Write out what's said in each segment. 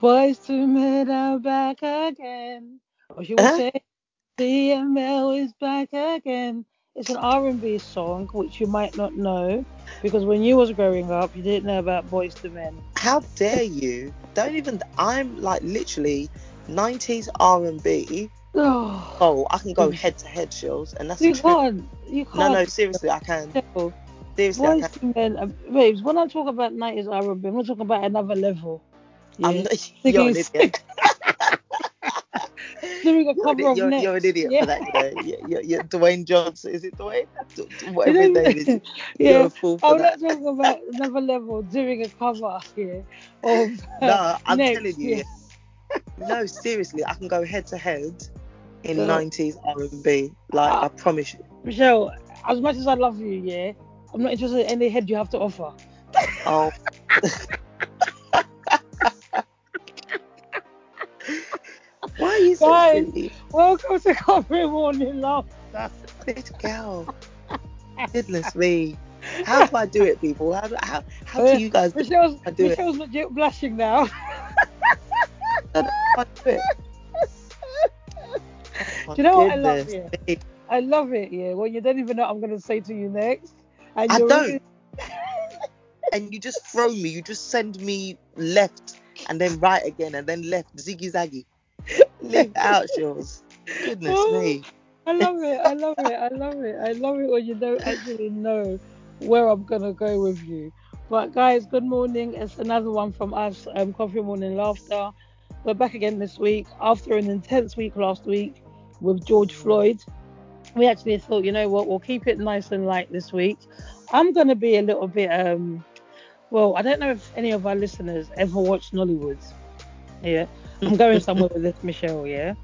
Boyz II Men are back again. Or should we Huh? say CML is back again? It's an R&B song which you might not know because when you was growing up, you didn't know about Boyz II Men. How dare you? Don't even. I'm like literally 90s R&B. Oh, Oh, I can go Mm. head to head, Shills, and that's you can't. You can't. No, no, seriously, I can. Seriously, I Boys can. to Men, uh, babes. When I talk about 90s R&B, I'm not talking about another level. I'm not, you're an idiot. Doing a You're, an, of you're, Next. you're an idiot yeah. for that, you know. You're, you're, you're Dwayne Johnson. Is it Dwayne? D- Whatever his name is. yeah. You're a fool for I'm that. not talking about another level doing a cover here of No, I'm Next, telling you. yeah. No, seriously, I can go head to head in So- 90s R&B. Like, Ah. I promise you. Michelle, as much as I love you, yeah, I'm not interested in any head you have to offer. Oh. You so Guys. silly? Welcome to Coffee Morning Laughter. This girl. Goodness me. How do I do it, people? How do, how, how do you guys do Michelle's, I do it. Michelle's legit blushing now. it? Do I do it? Do you know what I love here? I love it, yeah, Well, you don't even know what I'm going to say to you next. And I you're don't. really- And you just throw me. You just send me left and then right again and then left. Ziggy zaggy. Leave out, Jules. Goodness Oh. me. I love it. I love it. I love it. I love it when you don't actually know where I'm gonna go with you. But guys, good morning. It's another one from us, um, Coffee Morning Laughter. We're back again this week after an intense week last week with George Floyd. We actually thought, you know what, we'll keep it nice and light this week. I'm gonna be a little bit um well, I don't know if any of our listeners ever watched Nollywood. Yeah. I'm going somewhere with this, Michelle, yeah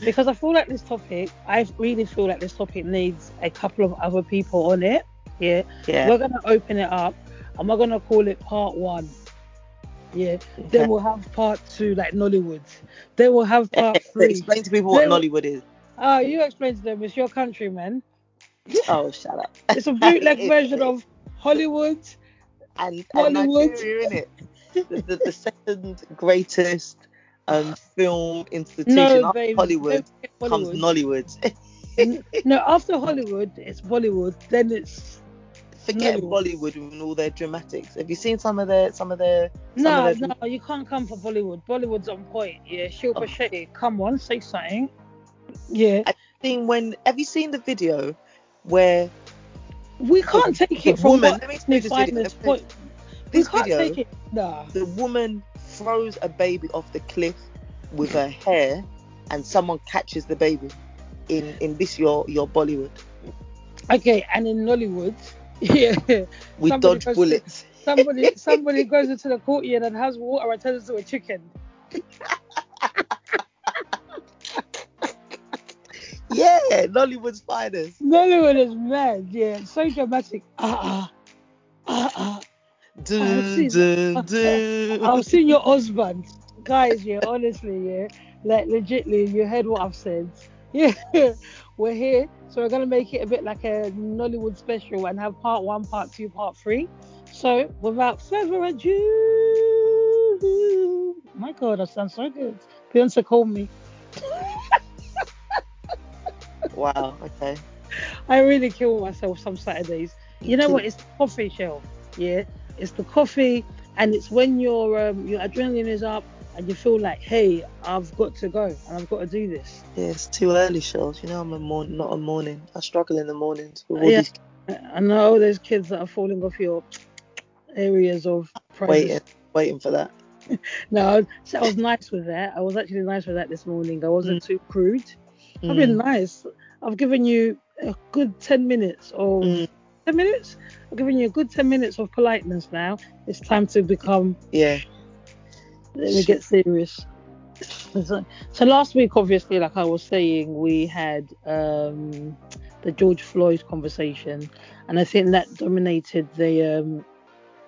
because I feel like this topic, I really feel like this topic needs a couple of other people on it. Yeah, Yeah. we're gonna open it up, and we're gonna call it part one. Yeah, Okay. then we'll have part two, like Nollywood. Then we'll have part three. Explain to people what Nollywood is. Oh, you explain to them. It's your country, man. Oh, shut up. It's a bootleg version of Hollywood. and, and Bollywood. Nigeria in it. The, the, the second greatest um, film institution No, after babe. Hollywood don't comes Nollywood. No, after Hollywood, it's Bollywood. Then it's Forget Nollywood. Bollywood and all their dramatics. Have you seen some of their some of their some no, of their no. You can't come for Bollywood. Bollywood's on point. Yeah, Shilpa Oh. Shetty. Come on, say something. Yeah, thing when have you seen the video where we can't take the it from woman- what let me this video. finest Let me- point. We can't video take it. Nah. the woman throws a baby off the cliff with her hair and someone catches the baby in in this your your Bollywood. Okay, and in Nollywood, yeah, We dodge to- bullets. somebody somebody goes into the courtyard and has water and turns into a chicken. Yeah, Nollywood's finest. Nollywood is mad. Yeah, so dramatic. Ah ah ah ah. Dun, seen- dun, dun. I've seen your husband, guys. Yeah, honestly, yeah, like legitly, you heard what I've said. Yeah, we're here, so we're gonna make it a bit like a Nollywood special and have part one, part two, part three. So, without further ado, my God, I sound so good. Beyonce called me. Wow. Okay. I really kill myself some Saturdays. You know what? It's coffee shell. Yeah, it's the coffee, and it's when your um, your adrenaline is up and you feel like, hey, I've got to go and I've got to do this. Yeah, it's too early, shows. You know, I'm a morning, not a morning. I struggle in the mornings with all Yeah. these I know there's kids that are falling off your areas of privacy. waiting, waiting for that. No, so I was nice with that. I was actually nice with that this morning. I wasn't too crude. I've been Mm, nice. I've given you a good 10 minutes of Mm. 10 minutes. I've given you a good 10 minutes of politeness now. It's time to become yeah. let me get serious. So, so last week, obviously, like I was saying, we had um, the George Floyd conversation, and I think that dominated the um,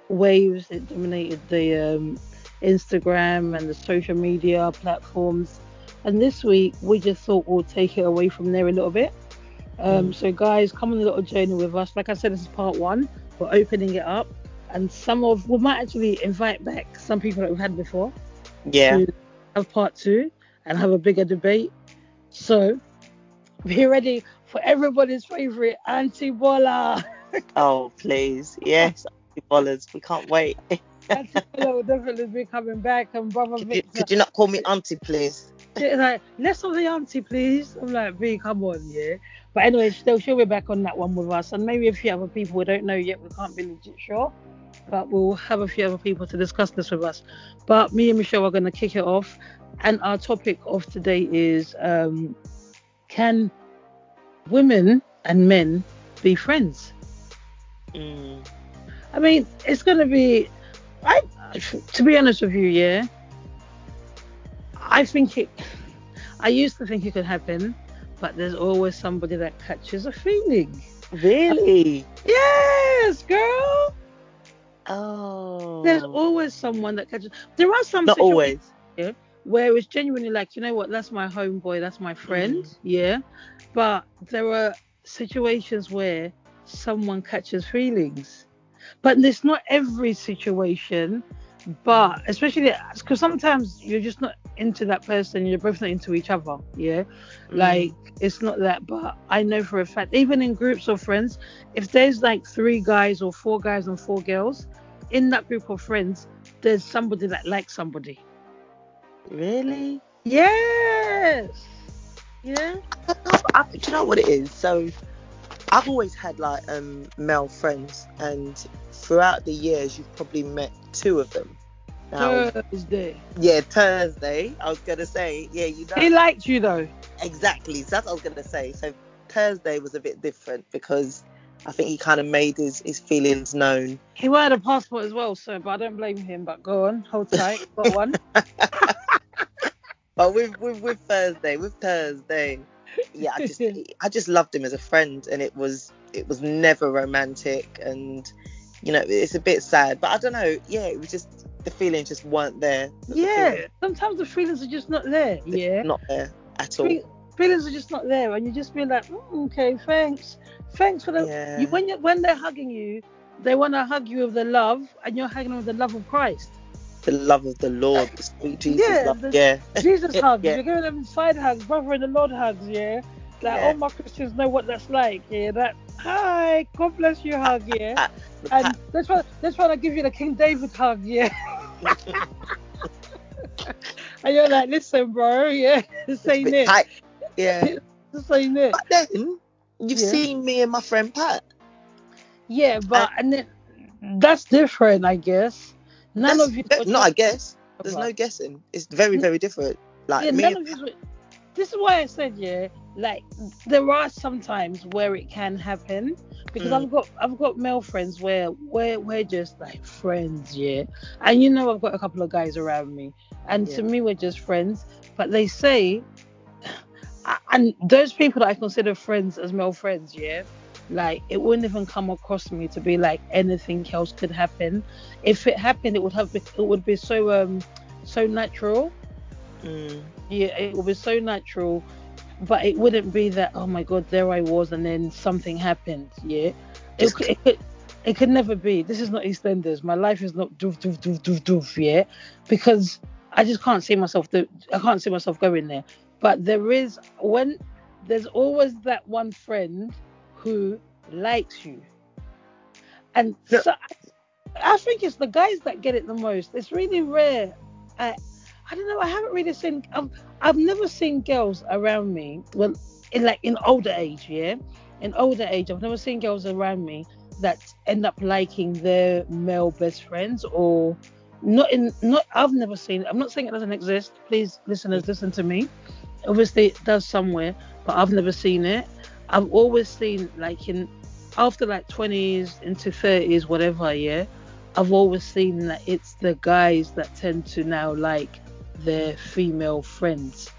waves. It dominated the um, Instagram and the social media platforms. And this week, we just thought we'll take it away from there a little bit. Um, Mm. So, guys, come on a little journey with us. Like I said, this is part one. We're opening it up, and some of we might actually invite back some people that we've had before. Yeah. to have part two and have a bigger debate. So be ready for everybody's favorite Auntie Bola. Oh, please. Yes. Auntie Bollers. We can't wait. Auntie Bola will definitely be coming back and Brother Could you, could you not call me auntie, please? She's like, less of the auntie, please. I'm like, B, come on, yeah. But anyway, she'll, she'll be back on that one with us. And maybe a few other people we don't know yet. We can't be legit sure. But we'll have a few other people to discuss this with us. But me and Michelle are going to kick it off. And our topic of today is um, can women and men be friends? Mm. I mean, it's going to be, I, to be honest with you, yeah, I think it, I used to think it could happen, but there's always somebody that catches a feeling. Really? Yes, girl. Oh. There's always someone that catches. There are some Not situations always. where it's genuinely like, you know what, that's my homeboy, that's my friend, Mm. yeah. But there are situations where someone catches feelings, but it's not every situation. But especially because sometimes you're just not into that person, you're both not into each other, yeah. Mm. Like it's not that, but I know for a fact, even in groups of friends, if there's like three guys or four guys and four girls, in that group of friends, there's somebody that likes somebody. Really? Yes. Yeah. I, I, do you know what it is? So, I've always had like um male friends, and throughout the years, you've probably met two of them. Now, Thursday. yeah, Thursday. I was gonna say, yeah, you know He liked you though. exactly. So that's what I was gonna say. So Thursday was a bit different because I think he kind of made his his feelings known. He wanted a passport as well, so but I don't blame him. But go on, hold tight. Got one. But with with with Thursday, with Thursday, yeah, I just I just loved him as a friend, and it was it was never romantic, and you know it's a bit sad, but I don't know. Yeah, it was just the feelings just weren't there. Yeah. feelings Sometimes the feelings are just not there. Yeah. not there at all. Fe- feelings are just not there, and you just be like, "Mm, okay, thanks, thanks for the. Yeah. You, when you when they're hugging you, they want to hug you with the love, and you're hugging them with the love of Christ. The love of the Lord, the sweet Jesus Yeah, love. the- Yeah, Jesus hugs. Yeah. You're giving them side hugs, brother in the Lord hugs. Yeah. Like Yeah. all my Christians know what that's like. Yeah. That hi, God bless you hug. Ah, ah, yeah. Ah, and pat- they're trying, they're to give you the King David hug, yeah. And you're like, listen, bro, yeah, this a ain't it. tight. Yeah. This ain't it. But then you've Yeah. seen me and my friend Pat. Yeah, but and then, that's different, I guess. None of you. no, I guess. There's about- no guessing. It's very, very different. Like yeah, me none and of you. This is why I said, yeah, like there are some times where it can happen because Mm. I've got I've got male friends where we're we're just like friends, yeah, and you know I've got a couple of guys around me, and to me we're just friends, but they say, and those people that I consider friends as male friends, yeah. Like it wouldn't even come across me to be like anything else could happen. If it happened, it would have been, it would be so um so natural Mm. yeah, it would be so natural, but it wouldn't be that oh my god, there I was, and then something happened. Yeah, it, it could it could never be. This is not EastEnders. My life is not doof doof doof doof doof. Yeah, because I just can't see myself. Do, I can't see myself going there. But there is when there's always that one friend who likes you, and so I think it's the guys that get it the most. It's really rare. I I don't know. I haven't really seen. I've I've never seen girls around me. Well, in like in older age, yeah. In older age, I've never seen girls around me that end up liking their male best friends or not in not. I've never seen. it. I'm not saying it doesn't exist. Please, listeners, listen to me. Obviously, it does somewhere, but I've never seen it. I've always seen like in after like 20s into 30s, whatever. Yeah. I've always seen that it's the guys that tend to now like their female friends.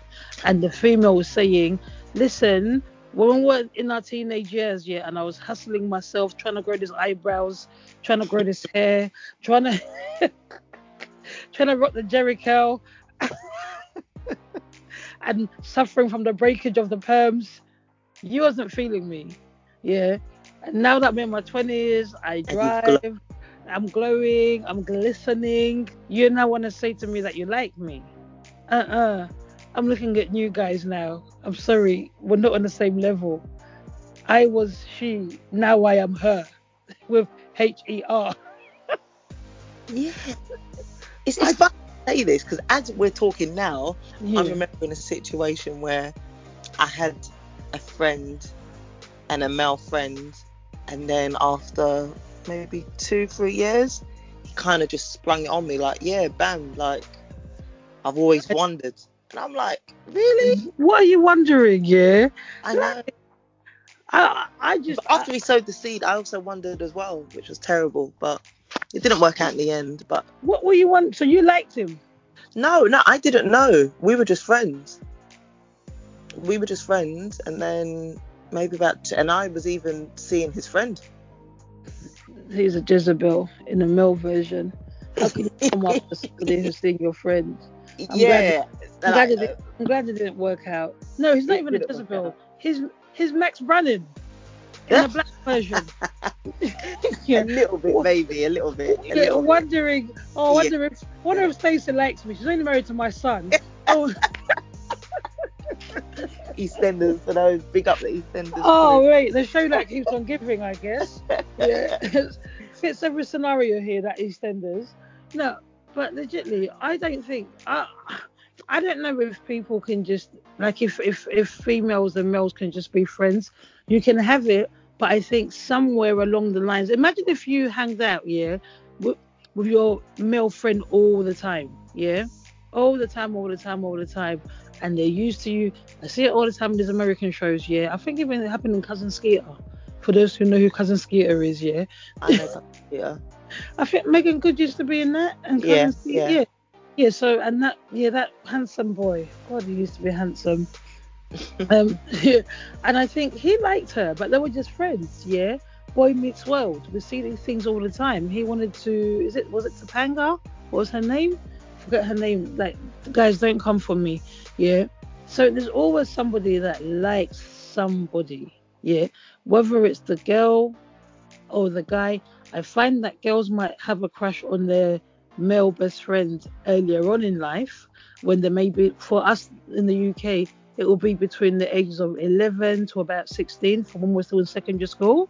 And the female was saying, listen, when we were in our teenage years, yeah, and I was hustling myself, trying to grow these eyebrows, trying to grow this hair, trying to trying to rock the Jericho and suffering from the breakage of the perms, you wasn't feeling me. Yeah. And now that I'm in my twenties, I drive, I'm glowing, I'm glistening. You now want to say to me that you like me? Uh-uh. I'm looking at new guys now. I'm sorry, we're not on the same level. I was she, now I am her, with H E R. Yeah. It's, it's fun to say this because as we're talking now, Yeah. I'm remembering a situation where I had a friend and a male friend, and then after maybe two, three years, he kind of just sprung it on me like, yeah, bam, like I've always wondered. And I'm like, really? What are you wondering? Yeah, I know. I I just But after he sowed the seed, I also wondered as well, which was terrible, but it didn't work out in the end. But what were you want? So you liked him? no, no, I didn't know. We were just friends. We were just friends, and then maybe about, and I was even seeing his friend. He's a Jezebel in the male version. How can you come up with seeing your friend? I'm yeah, I'm like, glad, it, didn't- I'm glad it didn't work out. No, he's not even a Jezebel. He's he's Max Branning in the black version. a little bit, maybe a little bit, a Yeah, little bit. wondering, oh, I Yeah. wonder if, wonder if Stacey likes me. She's only married to my son. oh, EastEnders for those. Big up the EastEnders. oh, wait, the show that keeps on giving, I guess. Yeah, fits every scenario here that EastEnders. No, but legitly, I don't think I, I don't know if people can just like if if if females and males can just be friends. You can have it, but I think somewhere along the lines. Imagine if you hanged out, yeah, with, with your male friend all the time, yeah, all the time, all the time, all the time, and they're used to you. I see it all the time in these American shows, yeah. I think even it happened in Cousin Skeeter. For those who know who Cousin Skeeter is, yeah. I know that. Yeah. I think Meagan Good used to be in that, and Yeah, Skeeter, yeah. yeah. yeah. So and that, yeah, that handsome boy. God, he used to be handsome. um, and I think he liked her, but they were just friends, yeah. Boy meets world. We see these things all the time. He wanted to. Is it? Was it Topanga? What was her name? Forget her name. Like, guys, don't come for me, yeah. So there's always somebody that likes somebody, yeah. Whether it's the girl or the guy, I find that girls might have a crush on their male best friend earlier on in life when they may be for us in the UK it will be between the ages of 11 to about 16 from when we're still in secondary school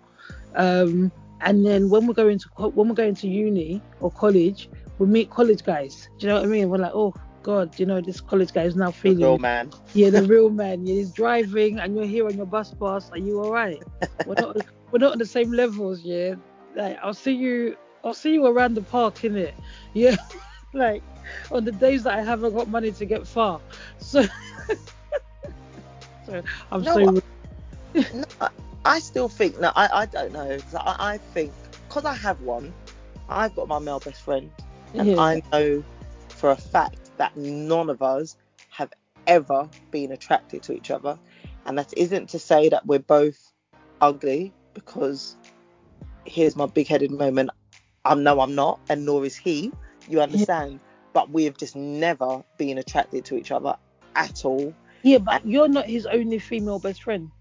um, and then when we're going to when we're going to uni or college we meet college guys do you know what I mean we're like oh god you know this college guy is now The feeling real man. yeah, the real man. Yeah, he's driving, and you're here on your bus pass. Are you all right? We're not, we're not on the same levels. Yeah, like I'll see you, I'll see you around the park, in it. Yeah, like on the days that I haven't got money to get far. So, so I'm No, so what- No, I, I still think no, I, I don't know. I, I think because I have one, I've got my male best friend, and yeah, I know for a fact that none of us have ever been attracted to each other, and that isn't to say that we're both ugly because here's my big-headed moment. I'm no, I'm not, and nor is he. You understand? But we have just never been attracted to each other at all. yeah, but you're not his only female best friend.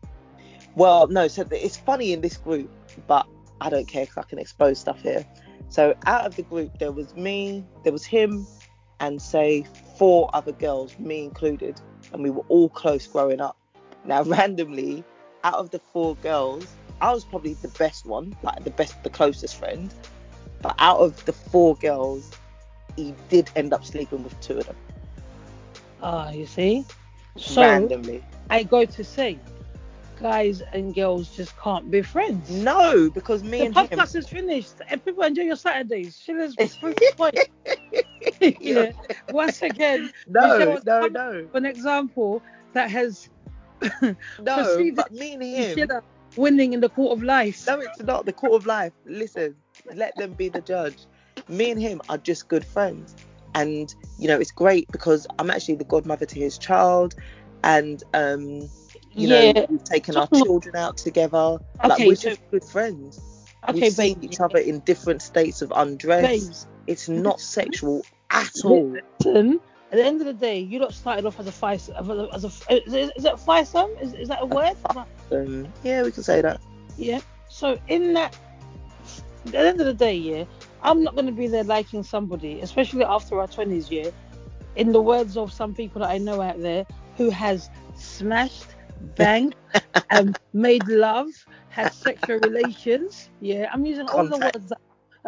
Well, no, so it's funny in this group, but I don't care because I can expose stuff here. So out of the group, there was me, there was him, and say four other girls, me included, and we were all close growing up. Now, randomly, out of the four girls, I was probably the best one, like the best, the closest friend. But out of the four girls, he did end up sleeping with two of them Ah, you see. So randomly. I go to say, guys and girls just can't be friends. No, because me the and him. podcast is finished. And people enjoy your Saturdays. Proof point. yeah. Once again, No, no, no, an example that has no. But me and him. Winning in the court of life. No, it's not the court of life. Listen, let them be the judge. Me and him are just good friends. And, you know, it's great because I'm actually the godmother to his child. And, um, you yeah. know, we've taken our children out together. like, Okay, we're so- just good friends. Okay, we've seen babe. each other in different states of undress. Babes, It's not sexual at all. listen, at the end of the day, you lot started off as a five, as a, is, is, it FISOM? Is, is that a word? Um, yeah, we can say that. Yeah. So in that, at the end of the day, yeah, I'm not gonna be there liking somebody, especially after our twenties, yeah. In the words of some people that I know out there, who has smashed, banged, and made love, had sexual relations. Yeah, I'm using all the words that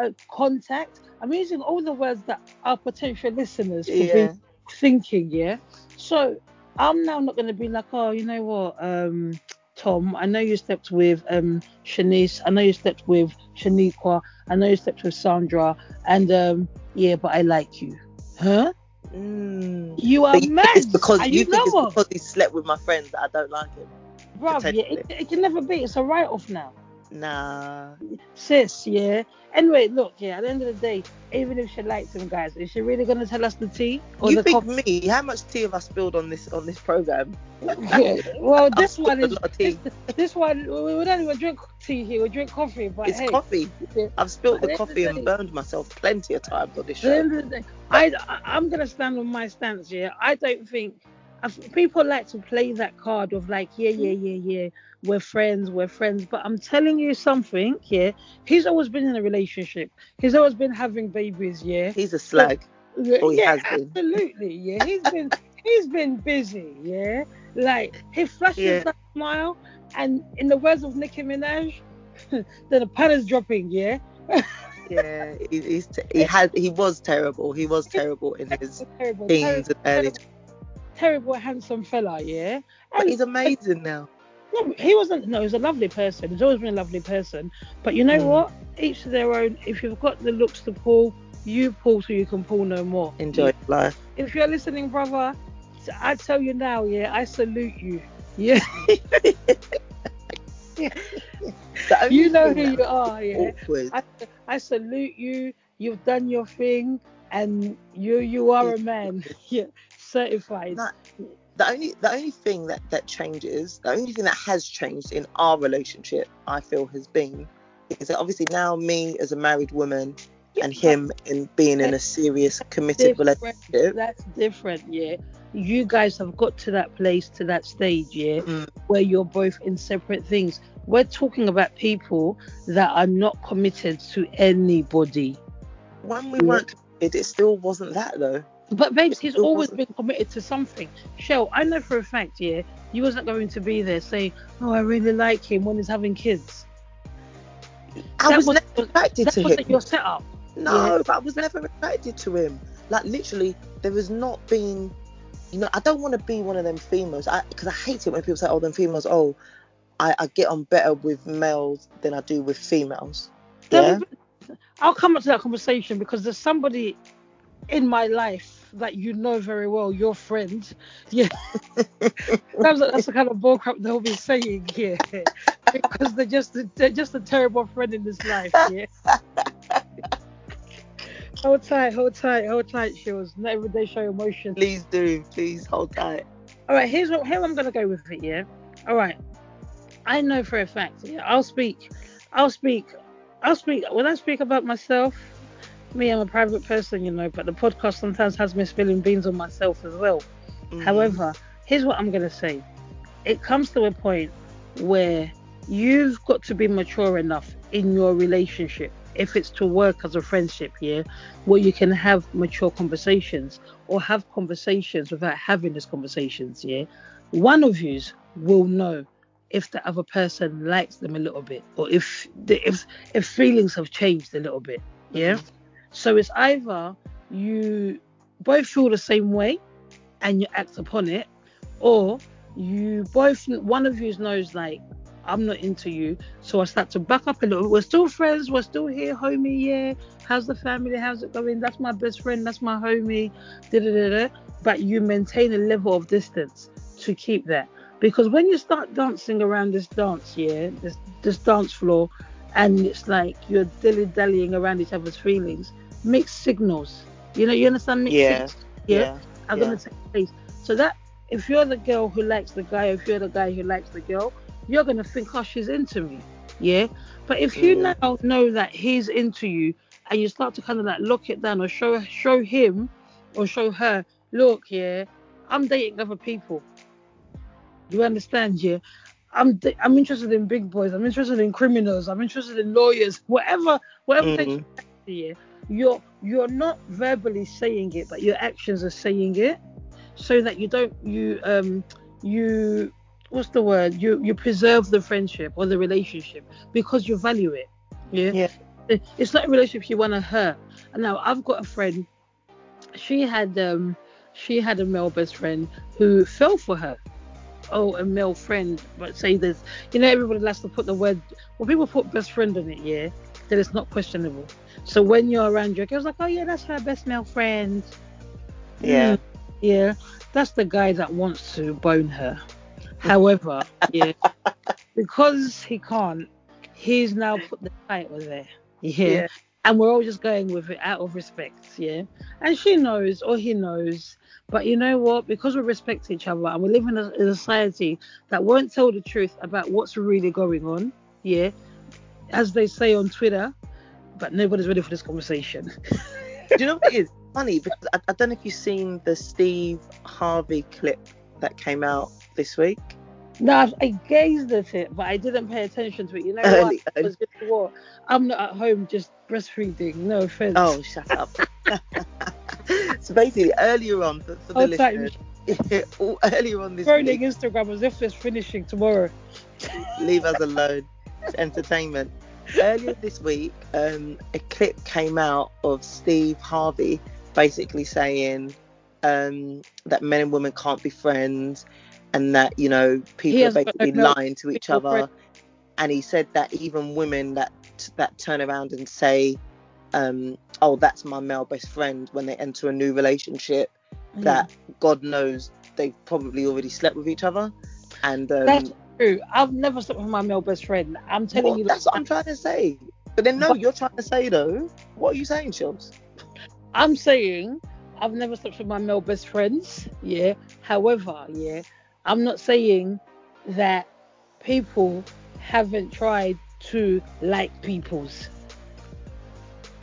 uh, contact. I'm using all the words that our potential listeners could Yeah. be thinking. Yeah. So I'm now not going to be like, oh, you know what, um, Tom, I know you slept with um Shanice. I know you slept with Shaniqua. I know you slept with Sandra. And um, yeah, but I like you. Huh? Mm. You are you mad. it's because and you, you, think know it's what? because he slept with my friends that I don't like him. Bruv, yeah, it, it can never be. It's a write off now. Nah. Sis, yeah. Anyway, look, yeah, at the end of the day, even if she likes him, guys, is she really gonna tell us the tea or you the think coffee? me? How much tea have I spilled on this on this program? Yeah. Well, this one a is lot of tea. this one. We we don't even drink tea here. We drink coffee, but It's hey, coffee. yeah, I've spilled the coffee the and burned myself plenty of times on this show. at the end of the day, I, I'm gonna stand on my stance here. I don't think people like to play that card of like, yeah, yeah, hmm. yeah, yeah, we're friends, we're friends. But I'm telling you something, yeah. He's always been in a relationship. He's always been having babies, yeah. He's a slag. Or he yeah, has been. absolutely. Yeah, he's been he's been busy. Yeah, like he flashes Yeah. that smile, and in the words of Nicki Minaj, then the pan is dropping. Yeah, Yeah, he, he's t- he had he was terrible. He was terrible in his terrible, teens terrible, and early. terrible, terrible, handsome fella. Yeah, But he's amazing now. No, he wasn't. No, he's a lovely person. He's always been a lovely person. But you know Mm. what? Each to their own. If you've got the looks to pull, you pull so you can pull no more. Enjoy life. if you're listening, brother, I tell you now, yeah, I salute you. Yeah, you know who you are, yeah. awkward. I, I salute you. You've done your thing, and you you are a man. Yeah, certified. No, the only the only thing that that changes, the only thing that has changed in our relationship, I feel, has been is that obviously now me as a married woman and him in being in a serious committed different. relationship. That's different, yeah. You guys have got to that place, to that stage, yeah, Mm, where you're both in separate things. We're talking about people that are not committed to anybody. when we Yeah. weren't committed, it still wasn't that though. But babes, he's always been committed to something. Shell, I know for a fact, yeah, you wasn't going to be there saying, "Oh, I really like him" when he's having kids. I That was, was- never attracted That to him. wasn't your setup. No, Yeah. but I was never attracted to him. Like literally, there has not been. You know, I don't want to be one of them females. I because I hate it when people say, "Oh, them females." Oh, I, I get on better with males than I do with females. Yeah. I'll come up to that conversation because there's somebody in my life that you know very well, your friend. Yeah, that's, that's the kind of bullcrap they'll be saying here because they're just they're just a terrible friend in this life. Yeah. hold tight, hold tight, hold tight, Shields. Not every day show emotion. Please do. Please hold tight. All right, here's what here I'm gonna go with it. Yeah. All right. I know for a fact. Yeah. I'll speak. I'll speak. I'll speak. When I speak about myself, me, I'm a private person, you know. But the podcast sometimes has me spilling beans on myself as well. Mhm. However, here's what I'm gonna say. It comes to a point where you've got to be mature enough in your relationship, if it's to work as a friendship, yeah, where you can have mature conversations or have conversations without having these conversations, yeah. One of yous will know if the other person likes them a little bit or if the, if if feelings have changed a little bit, yeah. Mhm. So it's either you both feel the same way and you act upon it, or you both one of you knows like I'm not into you, so I start to back up a little. We're still friends, we're still here, homie. Yeah, how's the family? How's it going? That's my best friend. That's my homie. Da da da da. But you maintain a level of distance to keep that because when you start dancing around this dance, yeah, this this dance floor, and it's like you're dilly dallying around each other's feelings, mixed signals. You know, you understand mixed Yeah. signals? Yeah Yeah. are Yeah. to take place. So that if you're the girl who likes the guy, if you're the guy who likes the girl, you're to think, oh, she's into me. Yeah. But if you Mm. now know that he's into you and you start to kind of like lock it down or show show him or show her, look, yeah, I'm dating other people. You understand? Yeah. I'm I'm interested in big boys. I'm interested in criminals. I'm interested in lawyers. Whatever whatever takes Mm. you, yeah. You're you're not verbally saying it, but your actions are saying it, so that you don't you um you what's the word you you preserve the friendship or the relationship because you value it. Yeah. Yeah. It's not a relationship you want to hurt. And now I've got a friend. She had um she had a male best friend who fell for her. Oh, a male friend, but say this. you know everybody likes to put the word when people put best friend on it, yeah, then it's not questionable. So when you're around your girls like, oh yeah, that's her best male friend. Yeah. Mm, yeah, that's the guy that wants to bone her. However, yeah, because he can't, he's now put the title there. Yeah. Yeah. And we're all just going with it out of respect, yeah. And she knows, or he knows. But you know what? Because we respect each other and we live in a, in a society that won't tell the truth about what's really going on, yeah. As they say on Twitter, but nobody's ready for this conversation. Do you know what it is? Funny because I, I don't know if you've seen the Steve Harvey clip that came out this week. No, I, I gazed at it, but I didn't pay attention to it. You know Early, what? You know what? I'm not at home just breastfeeding. No offense. Oh, shut up. so basically, earlier on for, for the listeners, all- earlier on this scrolling week, Instagram as if it's finishing tomorrow. leave us alone. It's entertainment. Earlier this week, um, a clip came out of Steve Harvey basically saying um, that men and women can't be friends and that, you know, people are has got no basically lying to each other. And he said that even women that that turn around and say, um, oh, that's my male best friend when they enter a new relationship, that God knows they've probably already slept with each other. And um, true. I've never slept with my male best friend. I'm telling Well, you. that's what I'm trying to say. But then no, But- you're trying to say though. What are you saying, Shills? I'm saying I've never slept with my male best friends. Yeah. However, yeah, I'm not saying that people haven't tried to like people's.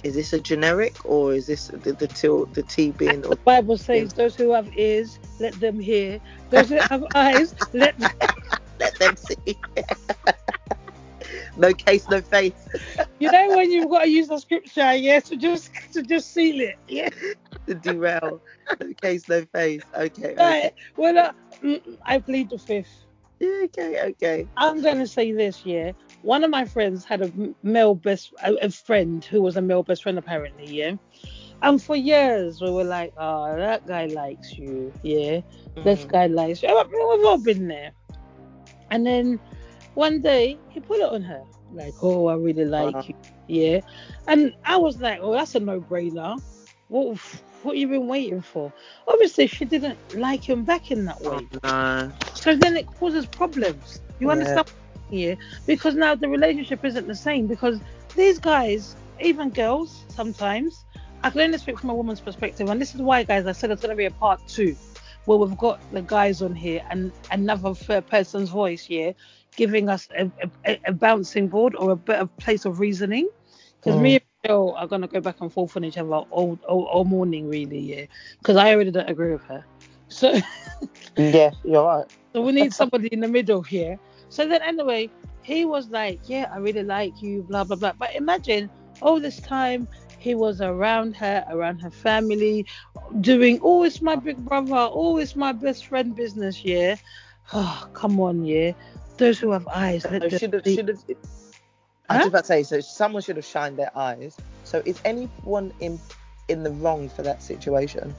Is this a generic or is this the the, the T being The Bible says, "Those who have ears, let them hear. Those who have eyes, let them." Let them see? no case, no face. You know when you've got to use the scripture, yeah, to just to just seal it, yeah. To derail. No case, no face. Okay, Right. okay. Well, uh, mm, I plead the fifth. Yeah, okay, okay. I'm going to say this, yeah. One of my friends had a male best, a, a friend who was a male best friend apparently, yeah. And for years we were like, oh, that guy likes you, yeah. This Mhm. guy likes you. We've all been there. And then one day he put it on her, like, oh, I really like Wow. you, yeah. And I was like, oh, that's a no-brainer. What, what you been waiting for? Obviously, she didn't like him back in that way. Uh, no. So then it causes problems. You Yeah. understand? Yeah. Because now the relationship isn't the same. Because these guys, even girls, sometimes, I can only speak from a woman's perspective, and this is why, guys, I said it's going to be a part two, where we've got the guys on here and another third person's voice here, giving us a, a, a bouncing board or a better place of reasoning. Because me mm. and Michelle are going to go back and forth on each other all, all, all morning, really, yeah. Because I already don't agree with her. So. Yeah, you're right. So we need somebody in the middle here. So then anyway, he was like, Yeah, I really like you, blah blah blah. But imagine all this time he was around her, around her family, doing oh it's my big brother, oh it's my best friend business, yeah. Oh, come on, yeah. Those who have eyes, let So should have, should have. I was just about to say, so someone should have shined their eyes. So is anyone in in the wrong for that situation?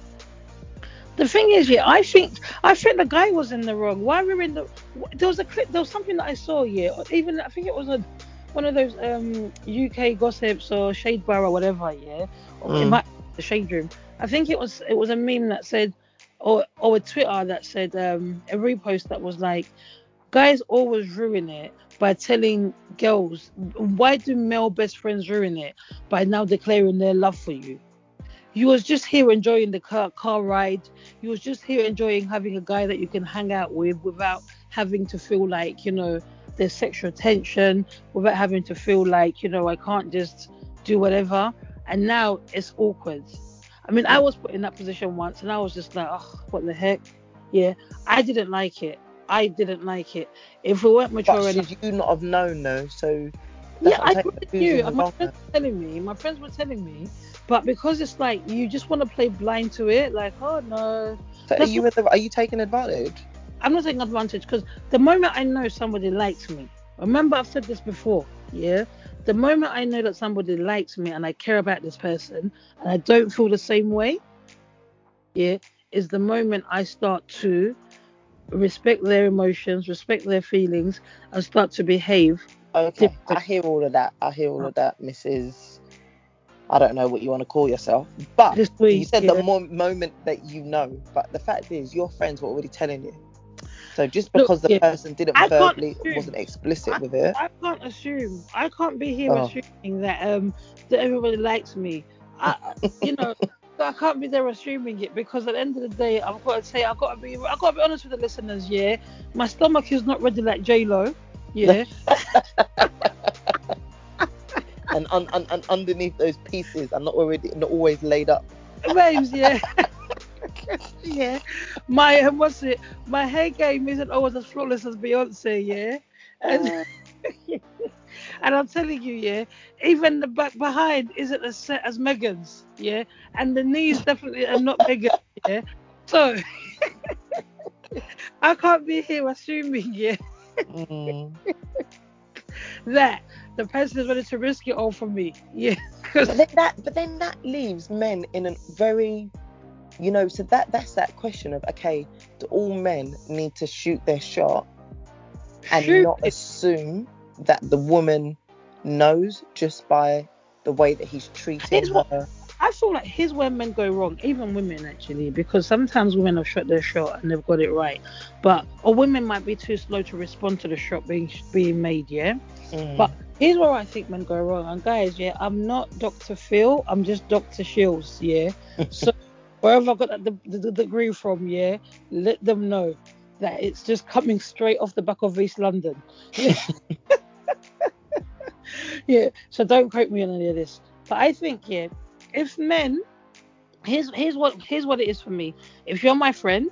The thing is, yeah, I think I think the guy was in the wrong. Why we're in the there was a clip, there was something that I saw, yeah, even I think it was a one of those um UK gossips or Shade Bar or whatever, yeah, or it Mm. might the Shade Room. I think it was it was a meme that said, or or a Twitter that said um a repost that was like, guys always ruin it by telling girls why do male best friends ruin it by now declaring their love for you. You was just here enjoying the car, car ride. You was just here enjoying having a guy that you can hang out with without having to feel like, you know, there's sexual tension, without having to feel like, you know, I can't just do whatever. And now it's awkward. I mean, I was put in that position once and I was just like, oh, what the heck? Yeah, I didn't like it. I didn't like it. If we weren't mature But enough, you not have known though? So yeah, I taking agree with you. my friends were telling me, my friends were telling me, but because it's like you just want to play blind to it, like, oh no, So are you the, are you taking advantage? I'm not taking advantage because the moment I know somebody likes me, remember I've said this before, yeah. The moment I know that somebody likes me and I care about this person and I don't feel the same way, yeah, is the moment I start to respect their emotions, respect their feelings, and start to behave. Okay, Different. I hear all of that. I hear all of that, Mrs. I don't know what you want to call yourself, but you said yeah. the mo- moment that you know. But the fact is, your friends were already telling you. So just Look, because the yeah, person didn't I verbally assume. wasn't explicit with it, I can't assume. I can't be here Oh. assuming that um that everybody likes me. I, you know, I can't be there assuming it because at the end of the day, I've got to say, I've got to be, I've got to be honest with the listeners. Yeah, my stomach is not ready like J Lo. Yeah, and, un- un- un- underneath those pieces are not already not always laid up. babes. Yeah. yeah, my um, what's it? My hair game isn't always as flawless as Beyonce. Yeah, and, and I'm telling you, yeah, even the back behind isn't as set as Megan's. Yeah, and the knees definitely are not bigger, Yeah, so I can't be here assuming, yeah, Mm. that the person is ready to risk it all for me. Yeah, But then that but then that leaves men in a very you know, so that that's that question of okay, do all men need to shoot their shot and shoot not assume that the woman knows just by the way that he's treating Here's what- her? I feel like here's where men go wrong, even women actually, because sometimes women have shot their shot and they've got it right, but or women might be too slow to respond to the shot being being made. Yeah, Mm. But- here's where I think men go wrong. And guys, yeah, I'm not Dr. Phil, I'm just Dr. Shields. Yeah, so wherever I got that the, the, the degree from, yeah, let them know that it's just coming straight off the back of East London. Yeah. yeah. So don't quote me on any of this. But I think, yeah, if men, here's here's what here's what it is for me. If you're my friend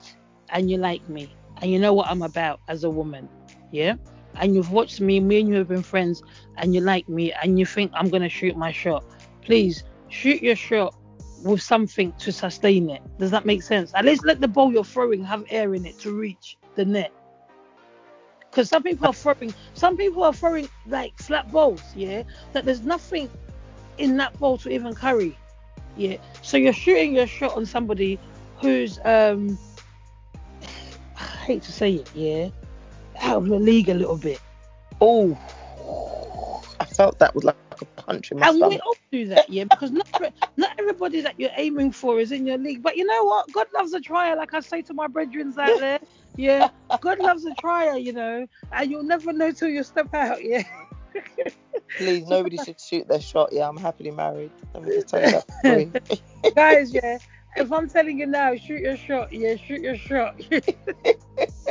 and you like me and you know what I'm about as a woman, yeah, and you've watched me, me and you have been friends, and you like me and you think I'm gonna shoot my shot, please shoot your shot with something to sustain it. Does that make sense? At least let the ball you're throwing have air in it to reach the net. Because some people are throwing, some people are throwing like flat balls, yeah, that there's nothing in that ball to even carry, yeah. So you're shooting your shot on somebody who's, um, I hate to say it, yeah, out of the league a little bit. Oh, I felt that was like a punch in my And we all do that, yeah, because not not everybody that you're aiming for is in your league. But you know what? God loves a trier, like I say to my brethren out there. Yeah, God loves a trier, you know, and you'll never know till you step out. Yeah. Please, nobody should shoot their shot. Yeah, I'm happily married. Let me just tell you that. Guys, yeah, if I'm telling you now, shoot your shot. Yeah, shoot your shot.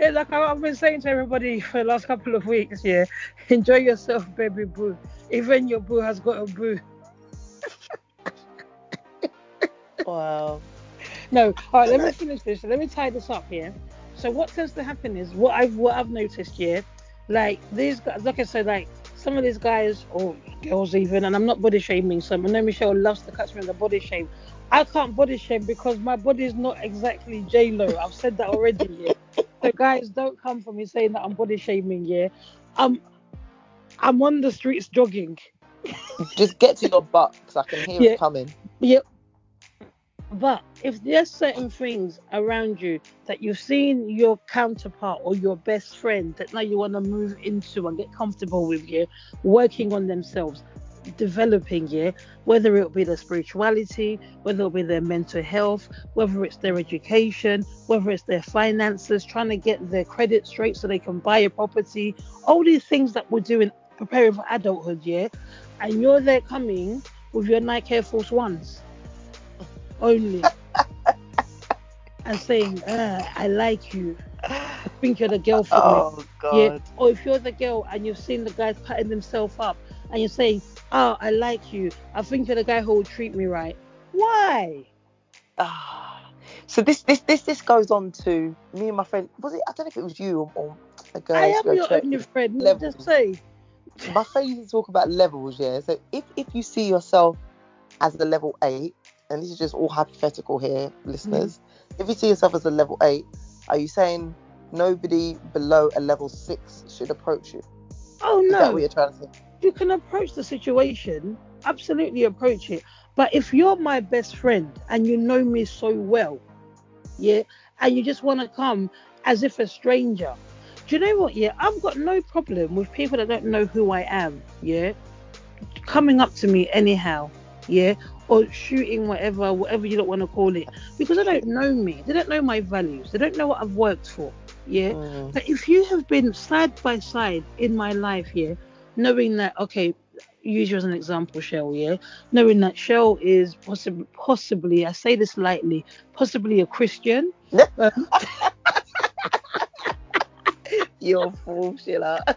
yeah, like I've been saying to everybody for the last couple of weeks, yeah, enjoy yourself, baby boo. Even your boo has got a boo. wow. No, all right. Let me finish this. Let me tie this up here. So what tends to happen is what I've what I've noticed here, like these guys, like I said, like some of these guys or girls even, and I'm not body shaming. So I know Michelle loves to catch me in the body shame. I can't body shame because my body is not exactly J Lo. I've said that already. Yeah. So guys, don't come for me saying that I'm body shaming. Yeah, I'm I'm on the streets jogging. Just get to your butt because I can hear Yeah. it coming. Yep. But if there's certain things around you that you've seen your counterpart or your best friend that now you want to move into and get comfortable with, you, working on themselves, developing, yeah, whether it be their spirituality, whether it be their mental health, whether it's their education, whether it's their finances, trying to get their credit straight so they can buy a property, all these things that we're doing preparing for adulthood, yeah, and you're there coming with your Nike Air Force Ones only and saying, ah, I like you. I think you're the girl for me. Oh Yeah. Or if you're the girl and you've seen the guys patting themselves up and you're saying, Oh, I like you. I think you're the guy who will treat me right. Why? Ah. So this this this this goes on to me and my friend. Was it? I don't know if it was you or, or a girl. I am your only friend. levels. Just say, my friend used to talk about levels, yeah. So if if you see yourself as a level eight, and this is just all hypothetical here, listeners. Mm-hmm. If you see yourself as a level eight, are you saying nobody below a level six should approach you? Oh no. Is that what you're trying to say? You can approach the situation, absolutely approach it. But if you're my best friend and you know me so well, yeah, and you just want to come as if a stranger, do you know what? Yeah, I've got no problem with people that don't know who I am, yeah, coming up to me anyhow, yeah, or shooting whatever, whatever you don't want to call it, because they don't know me, they don't know my values, they don't know what I've worked for, yeah. Mm. But if you have been side by side in my life here, knowing that, okay, use you as an example, Shell, yeah, knowing that Shell is possibly, possibly, I say this lightly, possibly a Christian. Um, You're fool, Sheila.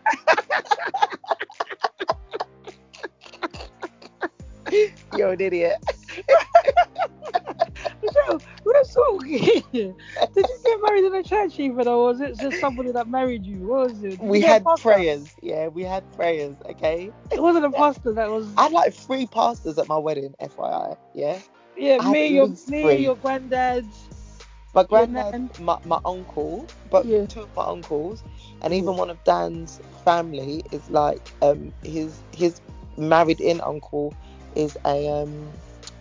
You're an idiot. Shell, we're talking. Did you get married in a church even, or was it just somebody that married you? What was it? Did We had prayers. Yeah, we had prayers. Okay. It wasn't a pastor that was. I had like three pastors at my wedding, FYI. Yeah. Yeah, I me, your, me, three. your granddad. My granddad, my, my uncle, but Yeah. two of my uncles, and even one of Dan's family is like um his his married in uncle is a um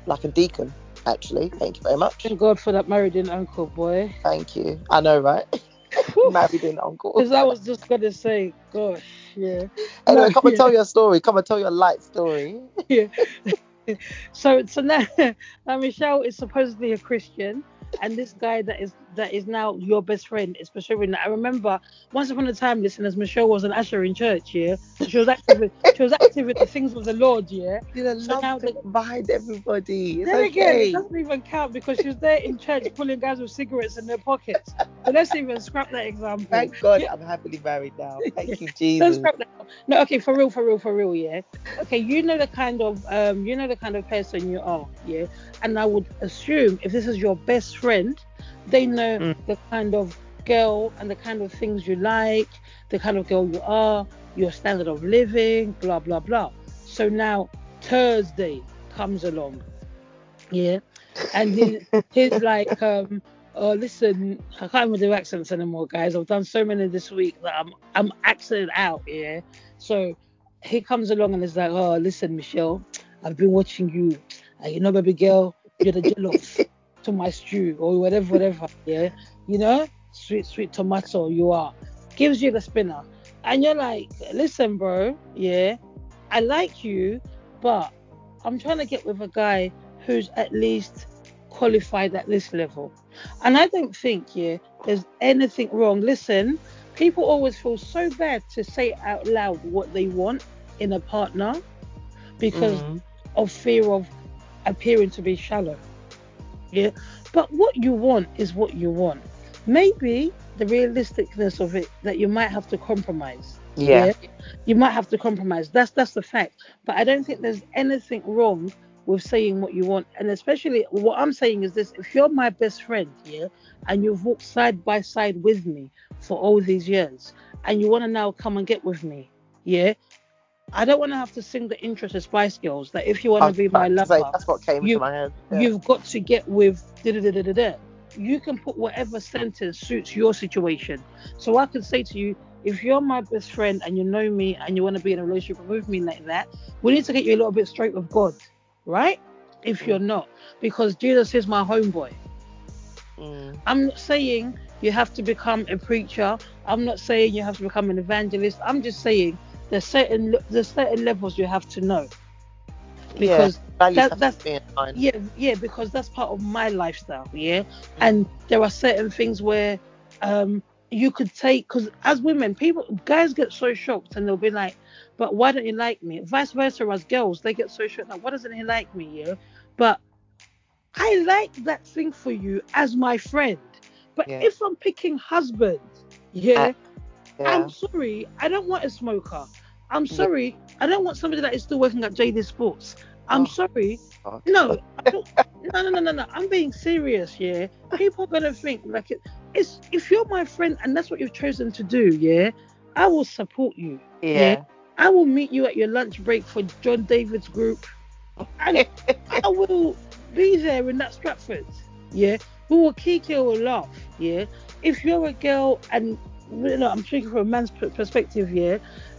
like a deacon actually. Thank you very much. Thank God for that married in uncle, boy. Thank you. I know, right? married in uncle. Because I was just gonna say, gosh, yeah. Anyway, No, come and tell your story. Come and tell your light story. yeah. so so now, now Michelle is supposedly a Christian, and this guy that is that is now your best friend pursuing that. I remember once upon a time, listeners, Michelle was an usher in church, yeah. So she was active. With, she was active with the things of the Lord, yeah. Know, So now to the- behind everybody. It's Then again, okay. it doesn't even count because she was there in church pulling guys with cigarettes in their pockets. So let's even scrap that example. Thank God Yeah. I'm happily married now. Thank you, Jesus. scrap that. No, okay, for real, for real, for real, yeah. Okay, you know the kind of um, you know the kind of person you are, yeah. And I would assume if this is your best friend, they know Mm. the kind of girl and the kind of things you like, the kind of girl you are, your standard of living, blah blah blah. So now Thursday comes along, yeah, and he, he's like, um, oh listen, I can't even do accents anymore, guys. I've done so many this week that I'm I'm accented out, yeah. So he comes along and is like, oh listen, Michelle, I've been watching you, uh, you know, baby girl, you're the jollof to my stew or whatever, whatever, yeah. You know, sweet sweet tomato, you are. Gives you the spinner, and you're like, listen, bro, yeah, I like you, but I'm trying to get with a guy who's at least qualified at this level. And I don't think, yeah, there's anything wrong. Listen, people always feel so bad to say out loud what they want in a partner because Mm. of fear of appearing to be shallow. Yeah. But what you want is what you want. Maybe the realisticness of it that you might have to compromise. Yeah. You might have to compromise. That's that's the fact. But I don't think there's anything wrong with saying what you want. And especially what I'm saying is this if you're my best friend, yeah, and you've walked side by side with me for all these years, and you want to now come and get with me, yeah. I don't want to have to sing the intro to Spice Girls that if you want to be my to say, lover, that's what came you- into my head. Yeah. you've got to get with da da da da da. You can put whatever sentence suits your situation. So I could say to you, if you're my best friend and you know me and you want to be in a relationship with me like that, we need to get you a little bit straight with God, right? If you're not, because Jesus is my homeboy. Mm. I'm not saying you have to become a preacher. I'm not saying you have to become an evangelist. I'm just saying there's certain there's certain levels you have to know. Because yeah, that- that's- to be in line. yeah yeah because that's part of my lifestyle yeah and there are certain things where um you could take because as women people guys get so shocked and they'll be like but why don't you like me vice versa as girls they get so shocked like why doesn't he like me yeah but i like that thing for you as my friend but Yeah. if i'm picking husband yeah Yeah. I'm sorry, I don't want a smoker. I'm sorry, I don't want somebody that is still working at JD Sports. I'm Oh. sorry. God. No, no, no, no, no, no. I'm being serious, yeah. People are gonna think like it, it's if you're my friend and that's what you've chosen to do, yeah. I will support you. Yeah. I will meet you at your lunch break for John David's group. And I will be there in that Stratford. Yeah. We will kiki or laugh. Yeah. If you're a girl and you know, I'm speaking from a man's perspective, yeah,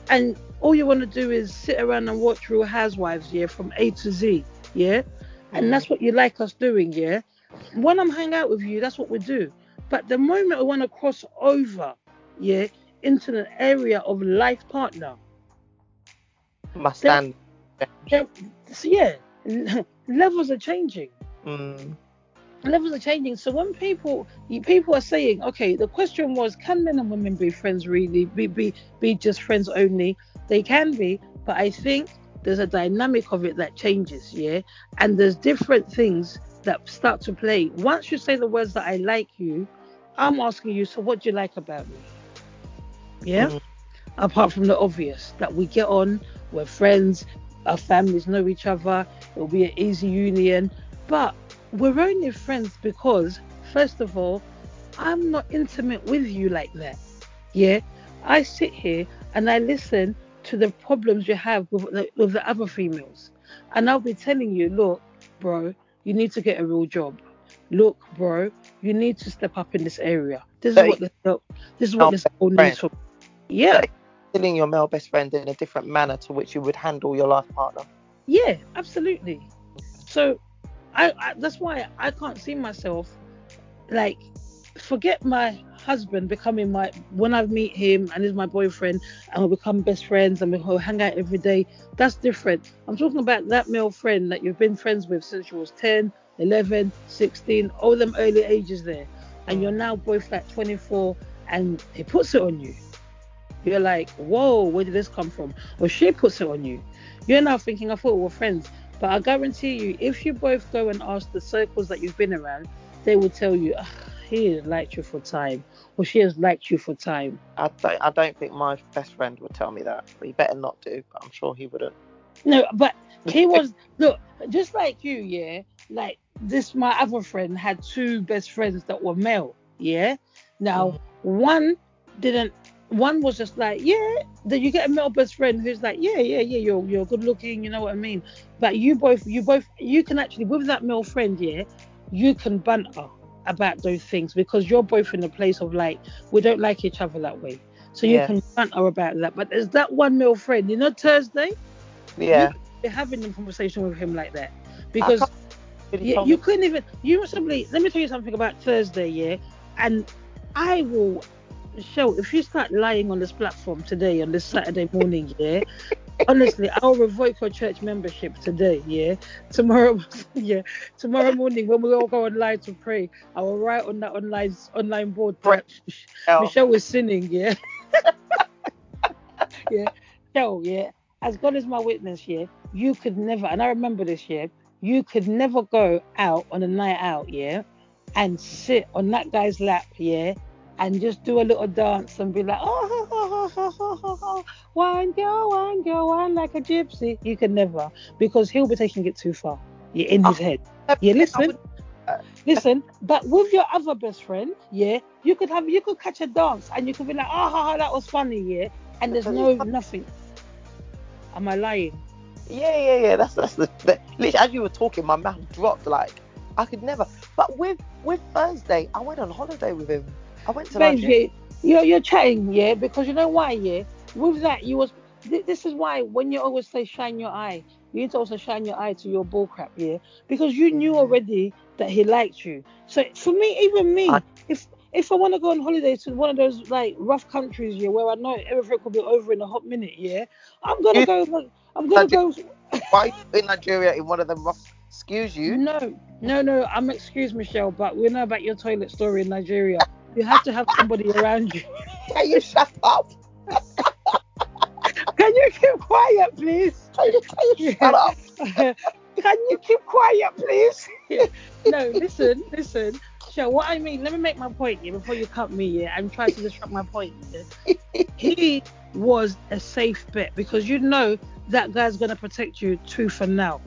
and all you want to do is sit around and watch Real Housewives, yeah, from A to Z, yeah, and that's what you like us doing, yeah. When I'm hang out with you, that's what we do. But the moment I want to cross over, yeah, into the area of life partner, My stand. then, so yeah, levels are changing. Mm. Levels are changing. So when people people are saying, okay, the question was, can men and women be friends really? Be be be just friends only? They can be, but I think there's a dynamic of it that changes, yeah. And there's different things that start to play. Once you say the words that I like you, I'm asking you, so what do you like about me? Yeah. Mm. Apart from the obvious that we get on, we're friends, our families know each other, it'll be an easy union. But we're only friends because, first of all, I'm not intimate with you like that. Yeah, I sit here and I listen to the problems you have with the, with the other females, and I'll be telling you, look, bro, you need to get a real job. Look, bro, you need to step up in this area. This is what this this is what this friend. needs from. Yeah, Dealing your male best friend in a different manner to which you would handle your life partner. Yeah, absolutely. So, I, I that's why I can't see myself like forget my husband becoming my when I meet him and he's my boyfriend and we become best friends and we'll hang out every day. That's different. I'm talking about that male friend that you've been friends with since you was 10, 11, 16, all them early ages there, and you're now both like 24 and he puts it on you. You're like, whoa, where did this come from? Or she puts it on you. You're now thinking, I thought we were friends. But I guarantee you, if you both go and ask the circles that you've been around, they will tell you, "Ah, he has liked you for time, or she has liked you for time. I don't, I don't think my best friend would tell me that. But he better not do. But I'm sure he wouldn't. No, but he was look, just like you, yeah. Like this, my other friend had two best friends that were male, yeah. Now one didn't. One was just like, yeah. Then you get a male best friend who's like, yeah, yeah, yeah. You're you're good looking, you know what I mean. But you both, you both, you can actually with that male friend, yeah, you can banter about those things because you're both in a place of like we don't like each other that way. So you Yeah. can banter about that. But there's that one male friend, you know, Thursday Yeah. you're having a conversation with him like that because yeah, you couldn't even you must simply let me tell you something about Thursday, yeah, and I will show if you start lying on this platform today on this Saturday morning, yeah. Honestly, I'll revoke your church membership today, yeah. Tomorrow, yeah, tomorrow morning when we all go online to pray, I will write on that online online board that Oh, Michelle was sinning, yeah. yeah. So, yeah, as God is my witness, yeah, you could never, and I remember this, yeah, you could never go out on a night out, yeah, and sit on that guy's lap, yeah, and just do a little dance and be like, oh, ho, ho, ho, ho, ho, ho, wine girl, wine girl, wine like a gypsy. You can never, because he'll be taking it too far, yeah, in his oh, head. Yeah, listen. Uh, listen, but with your other best friend, yeah, you could have you could catch a dance and you could be like, oh, ha, ha, that was funny, yeah, and there's no nothing. Am I lying? Yeah, yeah, yeah. That's that's the, the literally as you were talking, my mouth dropped. Like I could never. But with with Thursday, I went on holiday with him. I went to Nigeria. yeah, you're you're chatting, yeah, because you know why, yeah. With that, you was thi- this is why when you always say shine your eye, you need to also shine your eye to your bull crap, yeah, because you knew mm-hmm. already that he liked you. So for me, even me, I- if if I want to go on holiday to one of those like rough countries, yeah, where I know everything could be over in a hot minute, yeah, I'm gonna You- go. I'm gonna go. Why in Nigeria in one of them rough? Excuse you. No, no, no. I'm excuse Michelle, but we know about your toilet story in Nigeria. You have to have somebody around you. Can you shut up? Can you keep quiet, please? Can you, can you shut up? Can you keep quiet, please? no, listen, listen. So what I mean, let me make my point here before you cut me here and try to disrupt my point. Yeah? he was a safe bet because you know that guy's gonna protect you tooth for now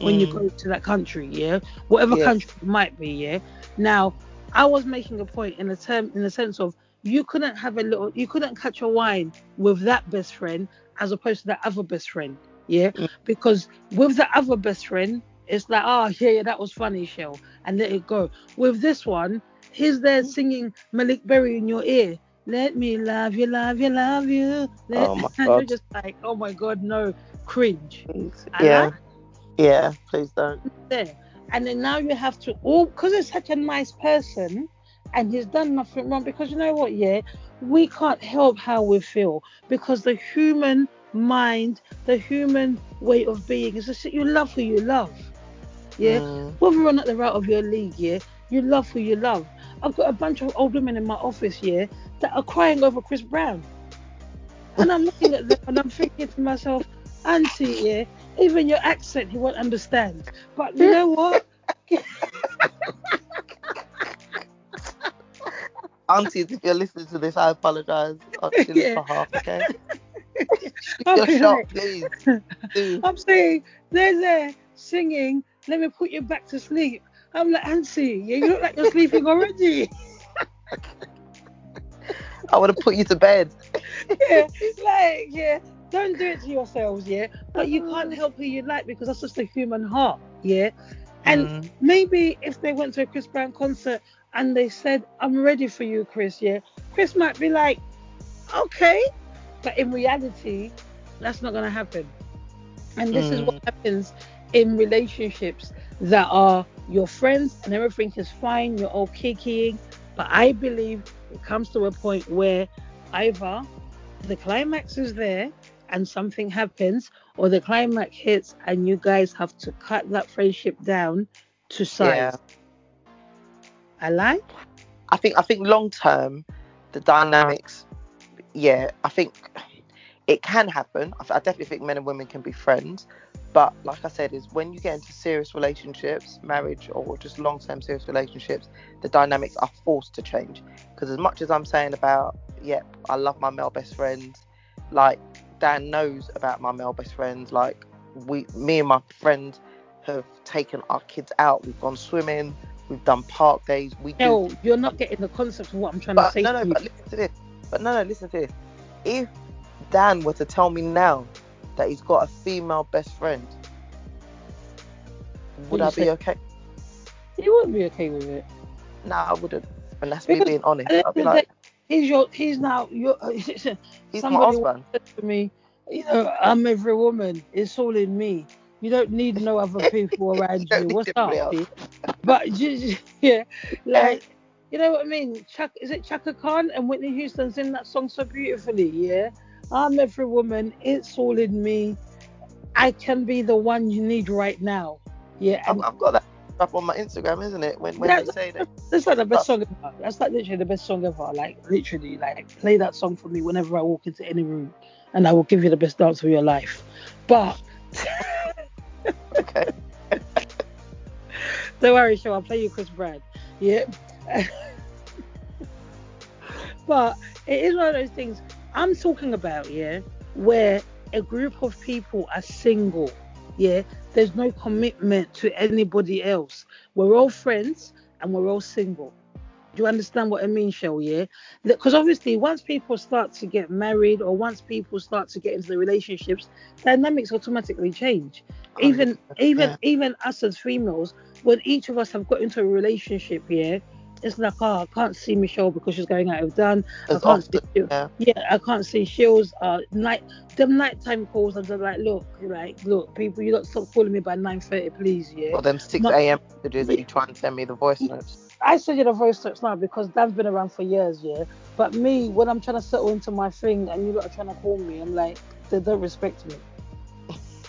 when you Mm. go to that country, yeah, whatever country it might be, yeah. Now, I was making a point in the term in the sense of you couldn't have a little, you couldn't catch a wine with that best friend as opposed to that other best friend. Yeah, Mm. because with the other best friend, it's like, oh yeah, yeah, that was funny, Shell, and let it go. With this one, he's there singing Malik Berry in your ear. Let me love you, love you, love you. Let- Oh my and You're God. just like, oh my god, no, cringe. Yeah. like Yeah. Please don't. there. And then now you have to all because he's such a nice person and he's done nothing wrong. Because you know what, yeah, we can't help how we feel because the human mind, the human way of being is just you love who you love. Yeah. Mm. Whether or not they're out of your league, yeah, you love who you love. I've got a bunch of old women in my office, yeah, that are crying over Chris Brown. And I'm looking at them and I'm thinking to myself, Auntie, yeah, even your accent he won't understand. But you know what? Aunties, if you're listening to this, I apologize on Shilly's Yeah. behalf. Okay. Your shot, like- please. Do. I'm saying they're there singing, let me put you back to sleep. I'm like, Auntie, yeah, you look like you're sleeping already. I want to put you to bed. yeah, like, yeah, don't do it to yourselves, yeah. But you can't help who you like because that's just the human heart, yeah. And Mm. maybe if they went to a Chris Brown concert and they said, I'm ready for you, Chris, yeah, Chris might be like, okay. But in reality, that's not going to happen. And this is what Mm. happens in relationships that are your friends and everything is fine, you're all kikiing. But I believe it comes to a point where either the climax is there and something happens, or the climax hits and you guys have to cut that friendship down to size. Yeah. I like? I think I think long term, the dynamics. Yeah, I think it can happen. I, I definitely think men and women can be friends, but like I said, is when you get into serious relationships, marriage or just long term serious relationships, the dynamics are forced to change. Because as much as I'm saying about, yeah, I love my male best friends, like Dan knows about my male best friends. Like we, me and my friends have taken our kids out. We've gone swimming. We've done park days. We do No, you're not getting the concept of what I'm trying but to say no, to no, you. but listen to this. But no, no, listen to this. If Dan were to tell me now that he's got a female best friend, would Would I be say- okay? You wouldn't be okay with it. Nah, I wouldn't. And that's me being honest. At the end I'd be like, he's your, he's now your. he's my somebody husband. said to me, you know, I'm every woman. It's all in me. You don't need no other people around you. What's up? anybody else. B? But just, yeah, like you know what I mean. Chuck, is it Chaka Khan and Whitney Houston's in that song so beautifully? Yeah, I'm every woman. It's all in me. I can be the one you need right now. Yeah, I've, I've got that up on my Instagram, isn't it? When when Yeah, they say that. that's like the best song ever. That's like literally the best song ever. Like literally, like play that song for me whenever I walk into any room, and I will give you the best dance of your life. But Okay. don't worry, show I'll play you Chris Brown. Yeah. but it is one of those things I'm talking about, yeah, where a group of people are single, yeah. There's no commitment to anybody else. We're all friends and we're all single. Do you understand what I mean, Shell? Yeah, because obviously, once people start to get married or once people start to get into the relationships, dynamics automatically change. Even, even, yeah. even us as females, when each of us have got into a relationship, yeah, it's like, oh, I can't see Michelle because she's going out of. As I can't often, see. yeah. Yeah, I can't see Shills. Uh, night, them nighttime calls. I'm just like, look, like, look, people, you don't stop calling me by 9:30, please, yeah. Or them 6 No. a.m. messages that you try and send me the voice notes. I send you the voice notes now because Dan's been around for years, yeah. But me, when I'm trying to settle into my thing and you lot are trying to call me, I'm like, they don't respect me.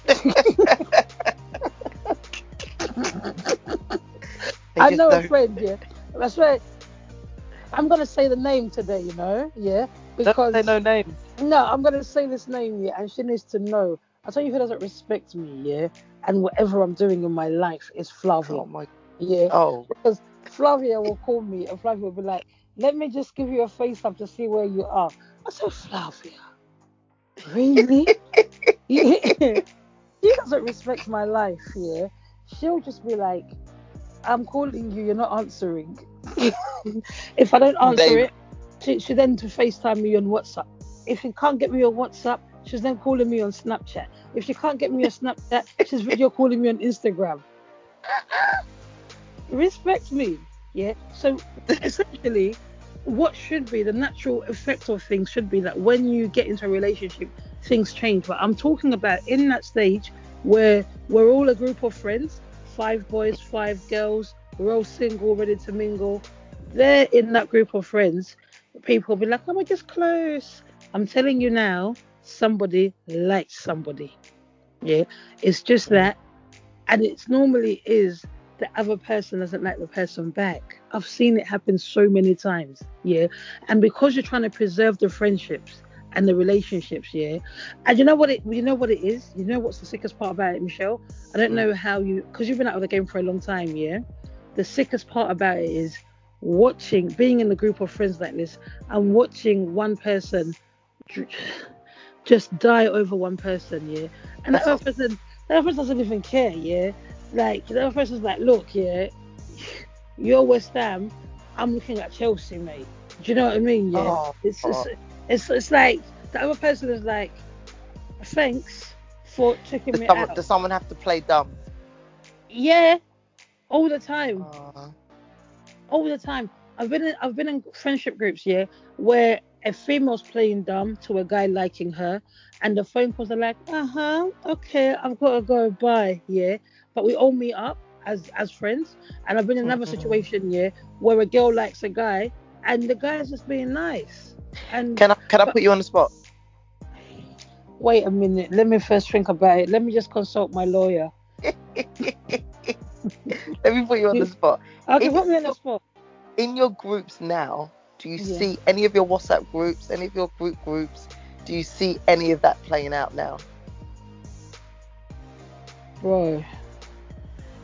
I know a friend, yeah. I right. I'm gonna say the name today, you know, yeah, because Don't say no name. no, I'm gonna say this name, yeah, and she needs to know. I tell you who doesn't respect me, yeah, and whatever I'm doing in my life is Flavia, Oh my. yeah. Oh. because Flavia will call me and Flavia will be like, let me just give you a face up to see where you are. I said, Flavia, really? yeah. She doesn't respect my life, yeah. She'll just be like, I'm calling you, you're not answering. if I don't answer Dave. it, she, she then to FaceTime me on WhatsApp. If she can't get me on WhatsApp, she's then calling me on Snapchat. If she can't get me on Snapchat, she's video calling me on Instagram. Respect me, yeah. So essentially, what should be the natural effect of things should be that when you get into a relationship, things change. But I'm talking about in that stage where we're all a group of friends, five boys, five girls, we're all single, ready to mingle. They're in that group of friends. People will be like, oh, we're just close. I'm telling you now, somebody likes somebody. Yeah. It's just that. And it's normally is the other person doesn't like the person back. I've seen it happen so many times. Yeah. And because you're trying to preserve the friendships and the relationships, yeah. And you know what it you know what it is? You know what's the sickest part about it, Michelle? I don't know how you because you've been out of the game for a long time, yeah. The sickest part about it is watching being in the group of friends like this and watching one person just die over one person, yeah. And the other person the other person doesn't even care, yeah. Like the other person's like, look, yeah, you're West Ham, I'm looking at Chelsea, mate. Do you know what I mean? Yeah. Oh, it's, oh. It's it's like the other person is like, thanks for checking Does me someone, out. does someone have to play dumb? Yeah, all the time, Oh. all the time. I've been in I've been in friendship groups, yeah, where a female's playing dumb to a guy liking her, and the phone calls are like, uh huh, okay, I've got to go, bye, yeah. But we all meet up as as friends, and I've been in another Mhm. situation, yeah, where a girl likes a guy, and the guy is just being nice. And Can I can I put you on the spot? wait a minute, let me first think about it. Let me just consult my lawyer. Let me put you on the spot. Okay, If put me on the spot. In your groups now, do you Yeah. see any of your WhatsApp groups, any of your group groups? Do you see any of that playing out now? Bro,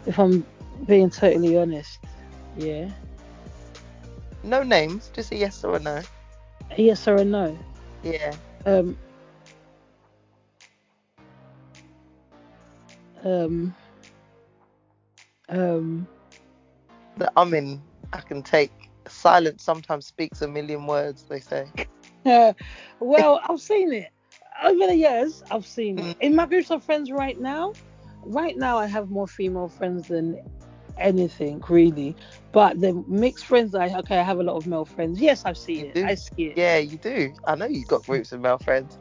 if I'm being totally honest, yeah. No names, just a yes or a no. Yes or a no? Yeah. Um. Um. Um. The I'm in. I can take. Silence sometimes speaks a million words. They say. well, I've seen it over the years. I've seen Mm. it in my groups of friends right now. Right now, I have more female friends than anything really. But the mixed friends, I okay, I have a lot of male friends. Yes, I've seen You it. do? I see it. Yeah, you do. I know you've got mm. groups of male friends.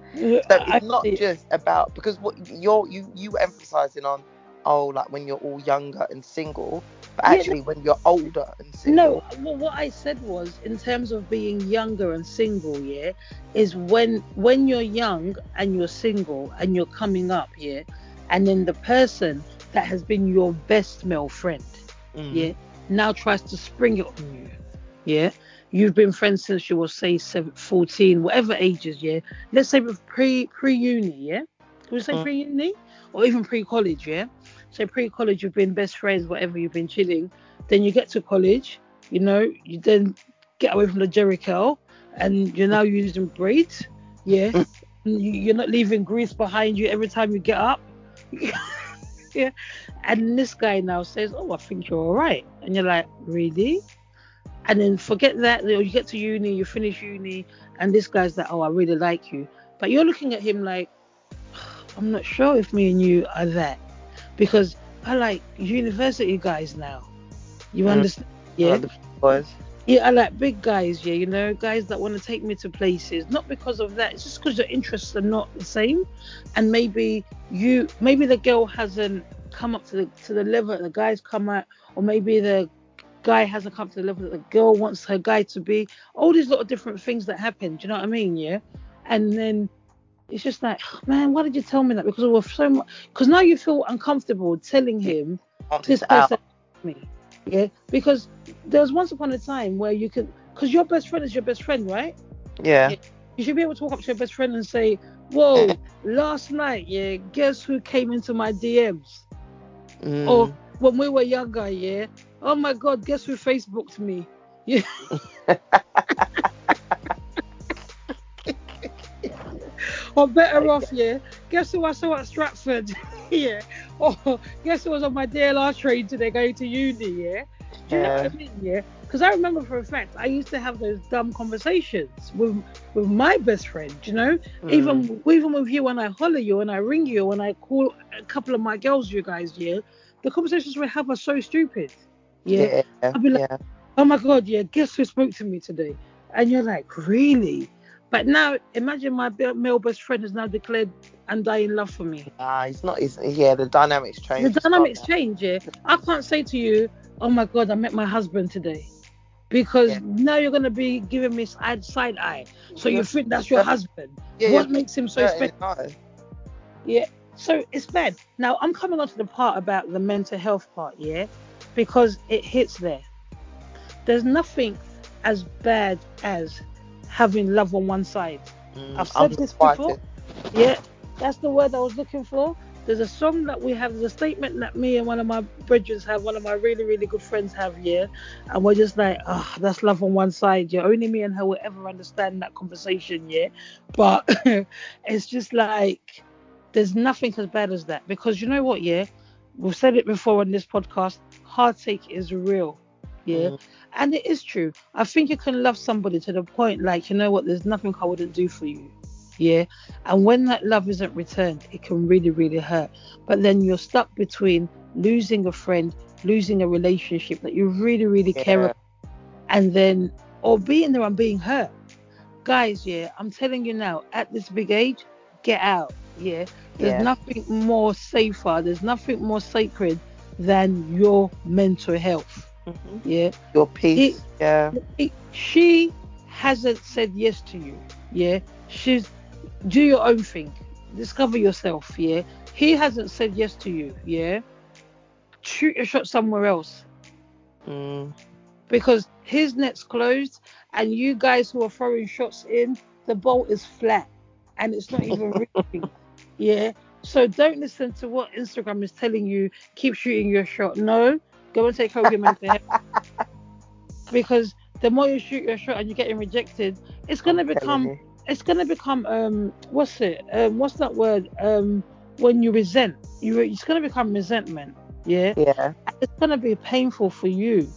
So I it's not see it. just about because what you're you you emphasizing on oh like when you're all younger and single, but Yeah, no- actually when you're older and single No, well, what I said was in terms of being younger and single, yeah, is when when you're young and you're single and you're coming up, yeah, and then the person that has been your best male friend, Mm. yeah, now tries to spring it on you, yeah. You've been friends since you were say seven, 14, whatever ages, yeah. Let's say with pre pre uni, yeah. Can we say Mm. pre uni or even pre college, yeah? So pre college, you've been best friends, whatever, you've been chilling. Then you get to college, you know, you then get away from the Jheri curl and you're now using braids, yeah. You, you're not leaving grease behind you every time you get up. yeah. And this guy now says, Oh, I think you're all right. And you're like, Really? And then forget that. You get to uni, you finish uni, and this guy's like, Oh, I really like you. But you're looking at him like, I'm not sure if me and you are that. Because I like university guys now. You Mm. understand? Yeah. Like the boys. Yeah, I like big guys, yeah, you know, guys that want to take me to places. Not because of that, it's just because your interests are not the same. And maybe you maybe the girl hasn't come up to the to the level that the guys come at, or maybe the guy hasn't come to the level that the girl wants her guy to be. All these little different things that happen, do you know what I mean? Yeah. And then it's just like, man, why did you tell me that? Because we were so much because now you feel uncomfortable telling him this person me. Yeah, because there was once upon a time where you could, because your best friend is your best friend, right? Yeah. Yeah. You should be able to walk up to your best friend and say, "Whoa, last night, yeah, guess who came into my DMs? Mm. Or when we were younger, yeah, oh my God, guess who Facebooked me? Yeah. or better off, yeah, guess who I saw at Stratford? yeah. Or guess who was on my DLR train today going to uni? Yeah. Do you know what I mean? Yeah. Because I remember for a fact I used to have those dumb conversations with with my best friend. You know, Mm. even even with you when I holler you and I ring you when I call a couple of my girls, you guys, yeah, the conversations we have are so stupid. Yeah. yeah, I'll be like- yeah. Oh my god, yeah. Guess who spoke to me today? And you're like, really? But now imagine my male best friend has now declared and undying love for me. Nah, he's not. He's, yeah, the dynamics change. The dynamics change, yeah. I can't say to you, oh my god, I met my husband today. Because Yeah. now you're gonna be giving me side side eye. So you think that's your husband. Yeah, what yeah. makes him so Yeah, special? Yeah. So it's bad. Now I'm coming on to the part about the mental health part, yeah, because it hits there. There's nothing as bad as having love on one side. Mm, I've said this before. Yeah, that's the word I was looking for. There's a song that we have, there's a statement that me and one of my brethren have, one of my really, really good friends have, yeah. And we're just like, oh, that's love on one side, yeah. Only me and her will ever understand that conversation, yeah. But it's just like, there's nothing as bad as that. Because you know what, yeah? We've said it before on this podcast heartache is real, yeah. Mm. And it is true. I think you can love somebody to the point, like, you know what, there's nothing I wouldn't do for you. Yeah. And when that love isn't returned, it can really, really hurt. But then you're stuck between losing a friend, losing a relationship that you really, really care about, and then, or being there and being hurt. Guys, yeah, I'm telling you now, at this big age, get out. Yeah. There's Yeah. nothing more safer, there's nothing more sacred than your mental health. Mhm. Yeah. Your peace. yeah. She hasn't said yes to you. Yeah. She's do your own thing. Discover yourself. Yeah. He hasn't said yes to you. Yeah. Shoot your shot somewhere else Mm. because his net's closed and you guys who are throwing shots in, the ball is flat and it's not even reaching. Yeah. So don't listen to what Instagram is telling you. Keep shooting your shot. No, go and take your mental health. Because the more you shoot your shot and you're getting rejected, it's gonna become. It's gonna become um what's it um what's that word um when you resent you it's gonna become resentment. Yeah. Yeah. It's gonna be painful for you.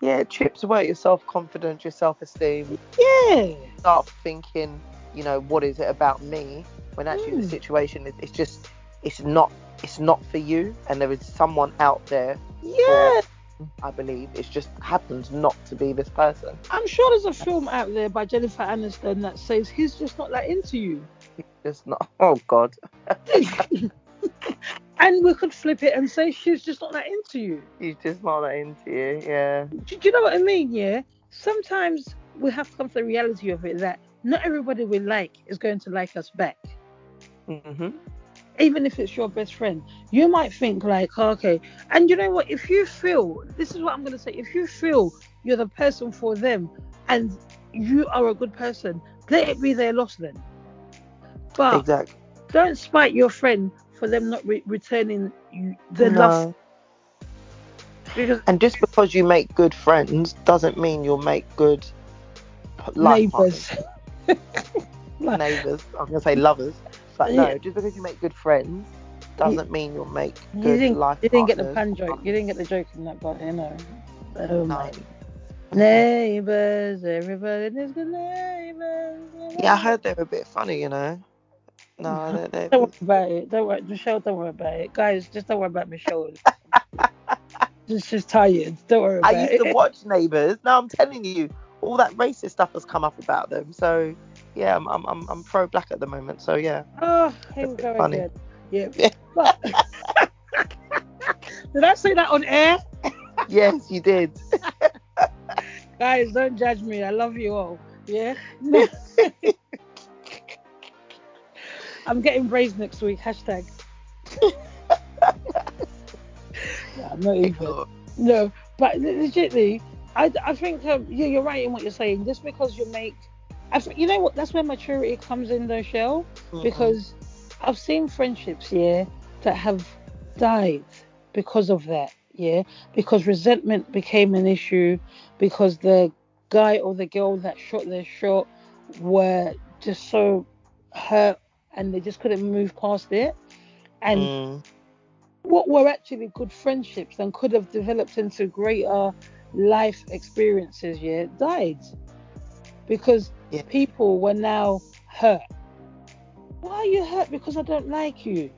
Yeah, it chips away at your self confidence, your self esteem. Yeah. Start thinking, you know, what is it about me? When actually the Mm. situation is it's just it's not it's not for you and there is someone out there, Yeah. I believe. It's just happens not to be this person. I'm sure there's a film out there by Jennifer Aniston that says he's just not that into you. He's just not oh god. and we could flip it and say she's just not that into you. He's just not that into you. Yeah. Do, do you know what I mean? Yeah. Sometimes we have to come to the reality of it that not everybody we like is going to like us back. hmm Even if it's your best friend, you might think like, okay. And you know what? If you feel, this is what I'm gonna say. If you feel you're the person for them, and you are a good person, let it be their loss then. But Exactly. don't spite your friend for them not re- returning you the love No. because And just because you make good friends doesn't mean you'll make good life neighbors. neighbours. I'm gonna say lovers, but no, just because you make good friends doesn't mean you'll make You good didn't, life you didn't get the pun joke. You didn't get the joke in that, but you know. Oh No. my. Neighbors, everybody needs good neighbors. Yeah, I heard they were a bit funny, you know. No, they, they, Don't worry about it. Don't worry, Michelle. Don't worry about it, guys. Just don't worry about Michelle. just, she's tired. Don't worry about I used it. to watch Neighbours. Now I'm telling you, all that racist stuff has come up about them. So yeah, I'm I'm I'm, I'm pro black at the moment. So yeah. Oh, here we go Funny. Yeah. Yeah. But did I say that on air? Yes, you did. Guys, don't judge me. I love you all. Yeah. I'm getting braids next week. Hashtag. yeah, I'm not even. No, but legitly, I, I think um, yeah, you're right in what you're saying. Just because you make, I you know what? That's where maturity comes in, though, Shell. Mhm. Because I've seen friendships, yeah, that have died because of that, yeah, because resentment became an issue, because the guy or the girl that shot their shot were just so hurt and they just couldn't move past it, and Mm. what were actually good friendships and could have developed into greater life experiences, yeah, died because Yeah. people were now hurt. Why are you hurt? Because I don't like you.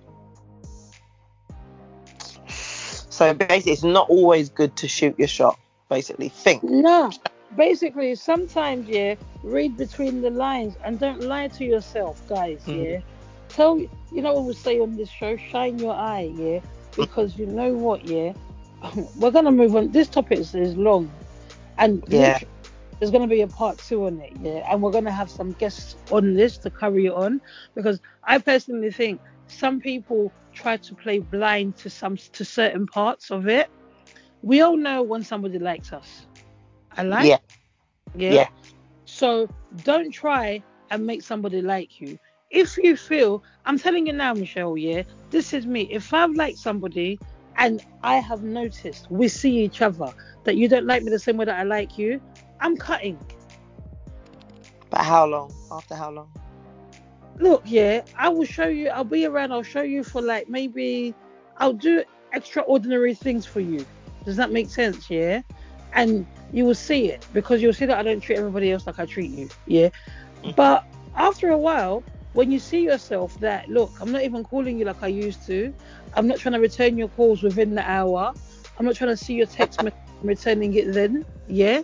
So basically, it's not always good to shoot your shot. Basically, think. No. Basically, sometimes, yeah, read between the lines and don't lie to yourself, guys, Mhm. yeah. Tell, you know what we say on this show, shine your eye, yeah, because you know what, yeah, we're going to move on. This topic is, is long and Yeah. There's going to be a part two on it, yeah, and we're going to have some guests on this to carry it on because I personally think some people try to play blind to some to certain parts of it. We all know when somebody likes us. I like. Yeah. Yeah. Yeah. So don't try and make somebody like you. If you feel, I'm telling you now, Michelle, yeah, this is me. If I've liked somebody and I have noticed we see each other that you don't like me the same way that I like you, I'm cutting. But how long? After how long? Look, yeah, I will show you, I'll be around, I'll show you for like maybe, I'll do extraordinary things for you. Does that make sense? Yeah. And you will see it because you'll see that I don't treat everybody else like I treat you. Yeah. Mhm. But after a while, when you see yourself that, look, I'm not even calling you like I used to, I'm not trying to return your calls within the hour, I'm not trying to see your text returning it then. Yeah.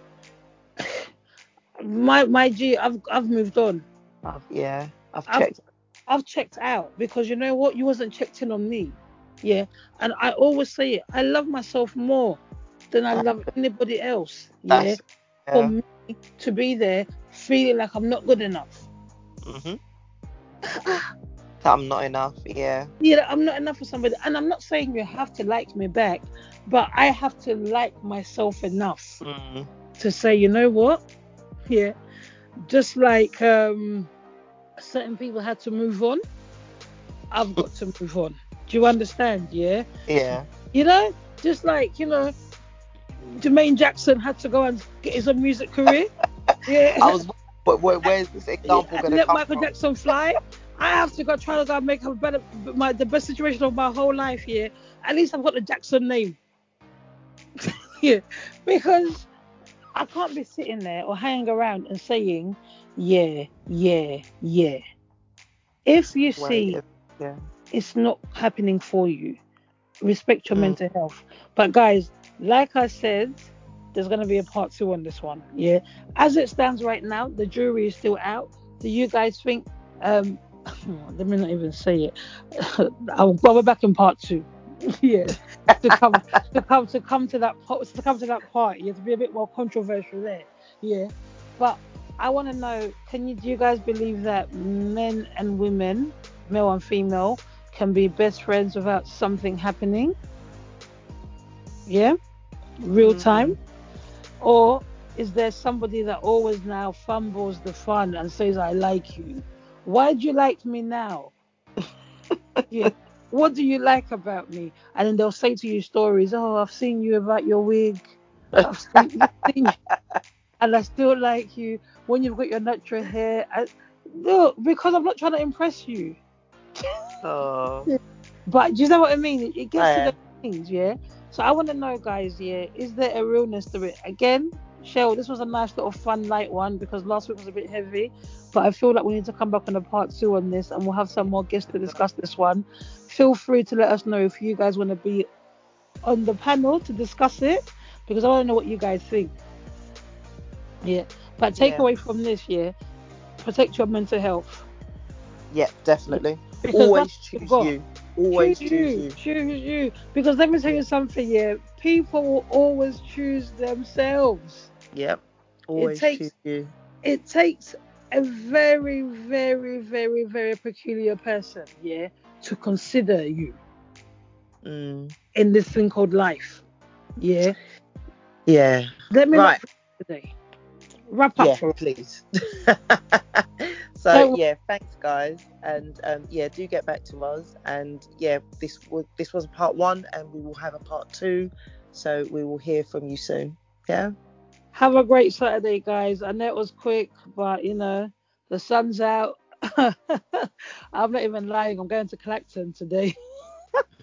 My my G, I've I've moved on. I've, yeah. I've I've- checked. I've checked out because you know what? You wasn't checked in on me. Yeah. And I always say it. I love myself more than I love anybody else. Yeah. That's. For me to be there feeling like I'm not good enough. That I'm not enough. Yeah. Yeah, I'm not enough for somebody. And I'm not saying you have to like me back, but I have to like myself enough Mm. to say, you know what? Yeah. Just like um certain people had to move on, I've got to move on. Do you understand? Yeah. Yeah. You know, just like you know, Jermaine Jackson had to go and get his own music career. Yeah. I was. Where, where, where's this example and going to let come Michael from? Jackson fly. I have to go try to go and make a better, my the best situation of my whole life here. At least I've got the Jackson name. yeah, because I can't be sitting there or hanging around and saying, yeah, yeah, yeah. If you see yeah. it's not happening for you. Respect your Mm. mental health. But guys, like I said, there's gonna be a part two on this one. Yeah. As it stands right now, the jury is still out. Do you guys think um let me not even say it. I'll go back in part two. yeah. To come to come to come to that to come to that part. You have to be a bit more controversial there. Yeah. But I wanna know, can you do you guys believe that men and women, male and female, can be best friends without something happening? Yeah? Real Mm. time? Or is there somebody that always now fumbles the fun and says, I like you? Why do you like me now? yeah. What do you like about me? And then they'll say to you stories, Oh, I've seen you about your wig. I've seen, seen you. And I still like you when you've got your natural hair. I, look, because I'm not trying to impress you. Oh. But do you know what I mean? It, gets Yeah. to the things, yeah. So I want to know, guys, yeah, is there a realness to it? Again, Shell, this was a nice little fun light one because last week was a bit heavy. But I feel like we need to come back on a part two on this, and we'll have some more guests to discuss this one. Feel free to let us know if you guys want to be on the panel to discuss it because I want to know what you guys think. Yeah. But take Yeah. away from this, yeah, protect your mental health. Yeah, definitely. Because Always choose got. you. Always choose, choose you, you. choose you. Because let me tell you something, yeah. People will always choose themselves. Yep. Always takes- you. It takes a very, very, very, very peculiar person, yeah, to consider you Mm. in this thing called life. Yeah. Yeah. Let me Right. today. Wrap up Yeah, for please. So- so yeah, thanks guys, and um, yeah, do get back to us. And yeah, this was this was part one, and we will have a part two. So we will hear from you soon. Yeah. Have a great Saturday, guys. I know it was quick, but you know, the sun's out. I'm not even lying. I'm going to Clacton today.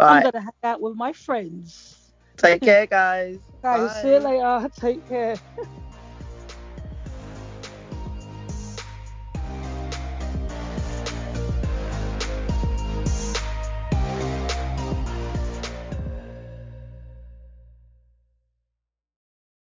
I'm gonna hang out with my friends. Take care, guys. Guys, Bye. see you later. Take care.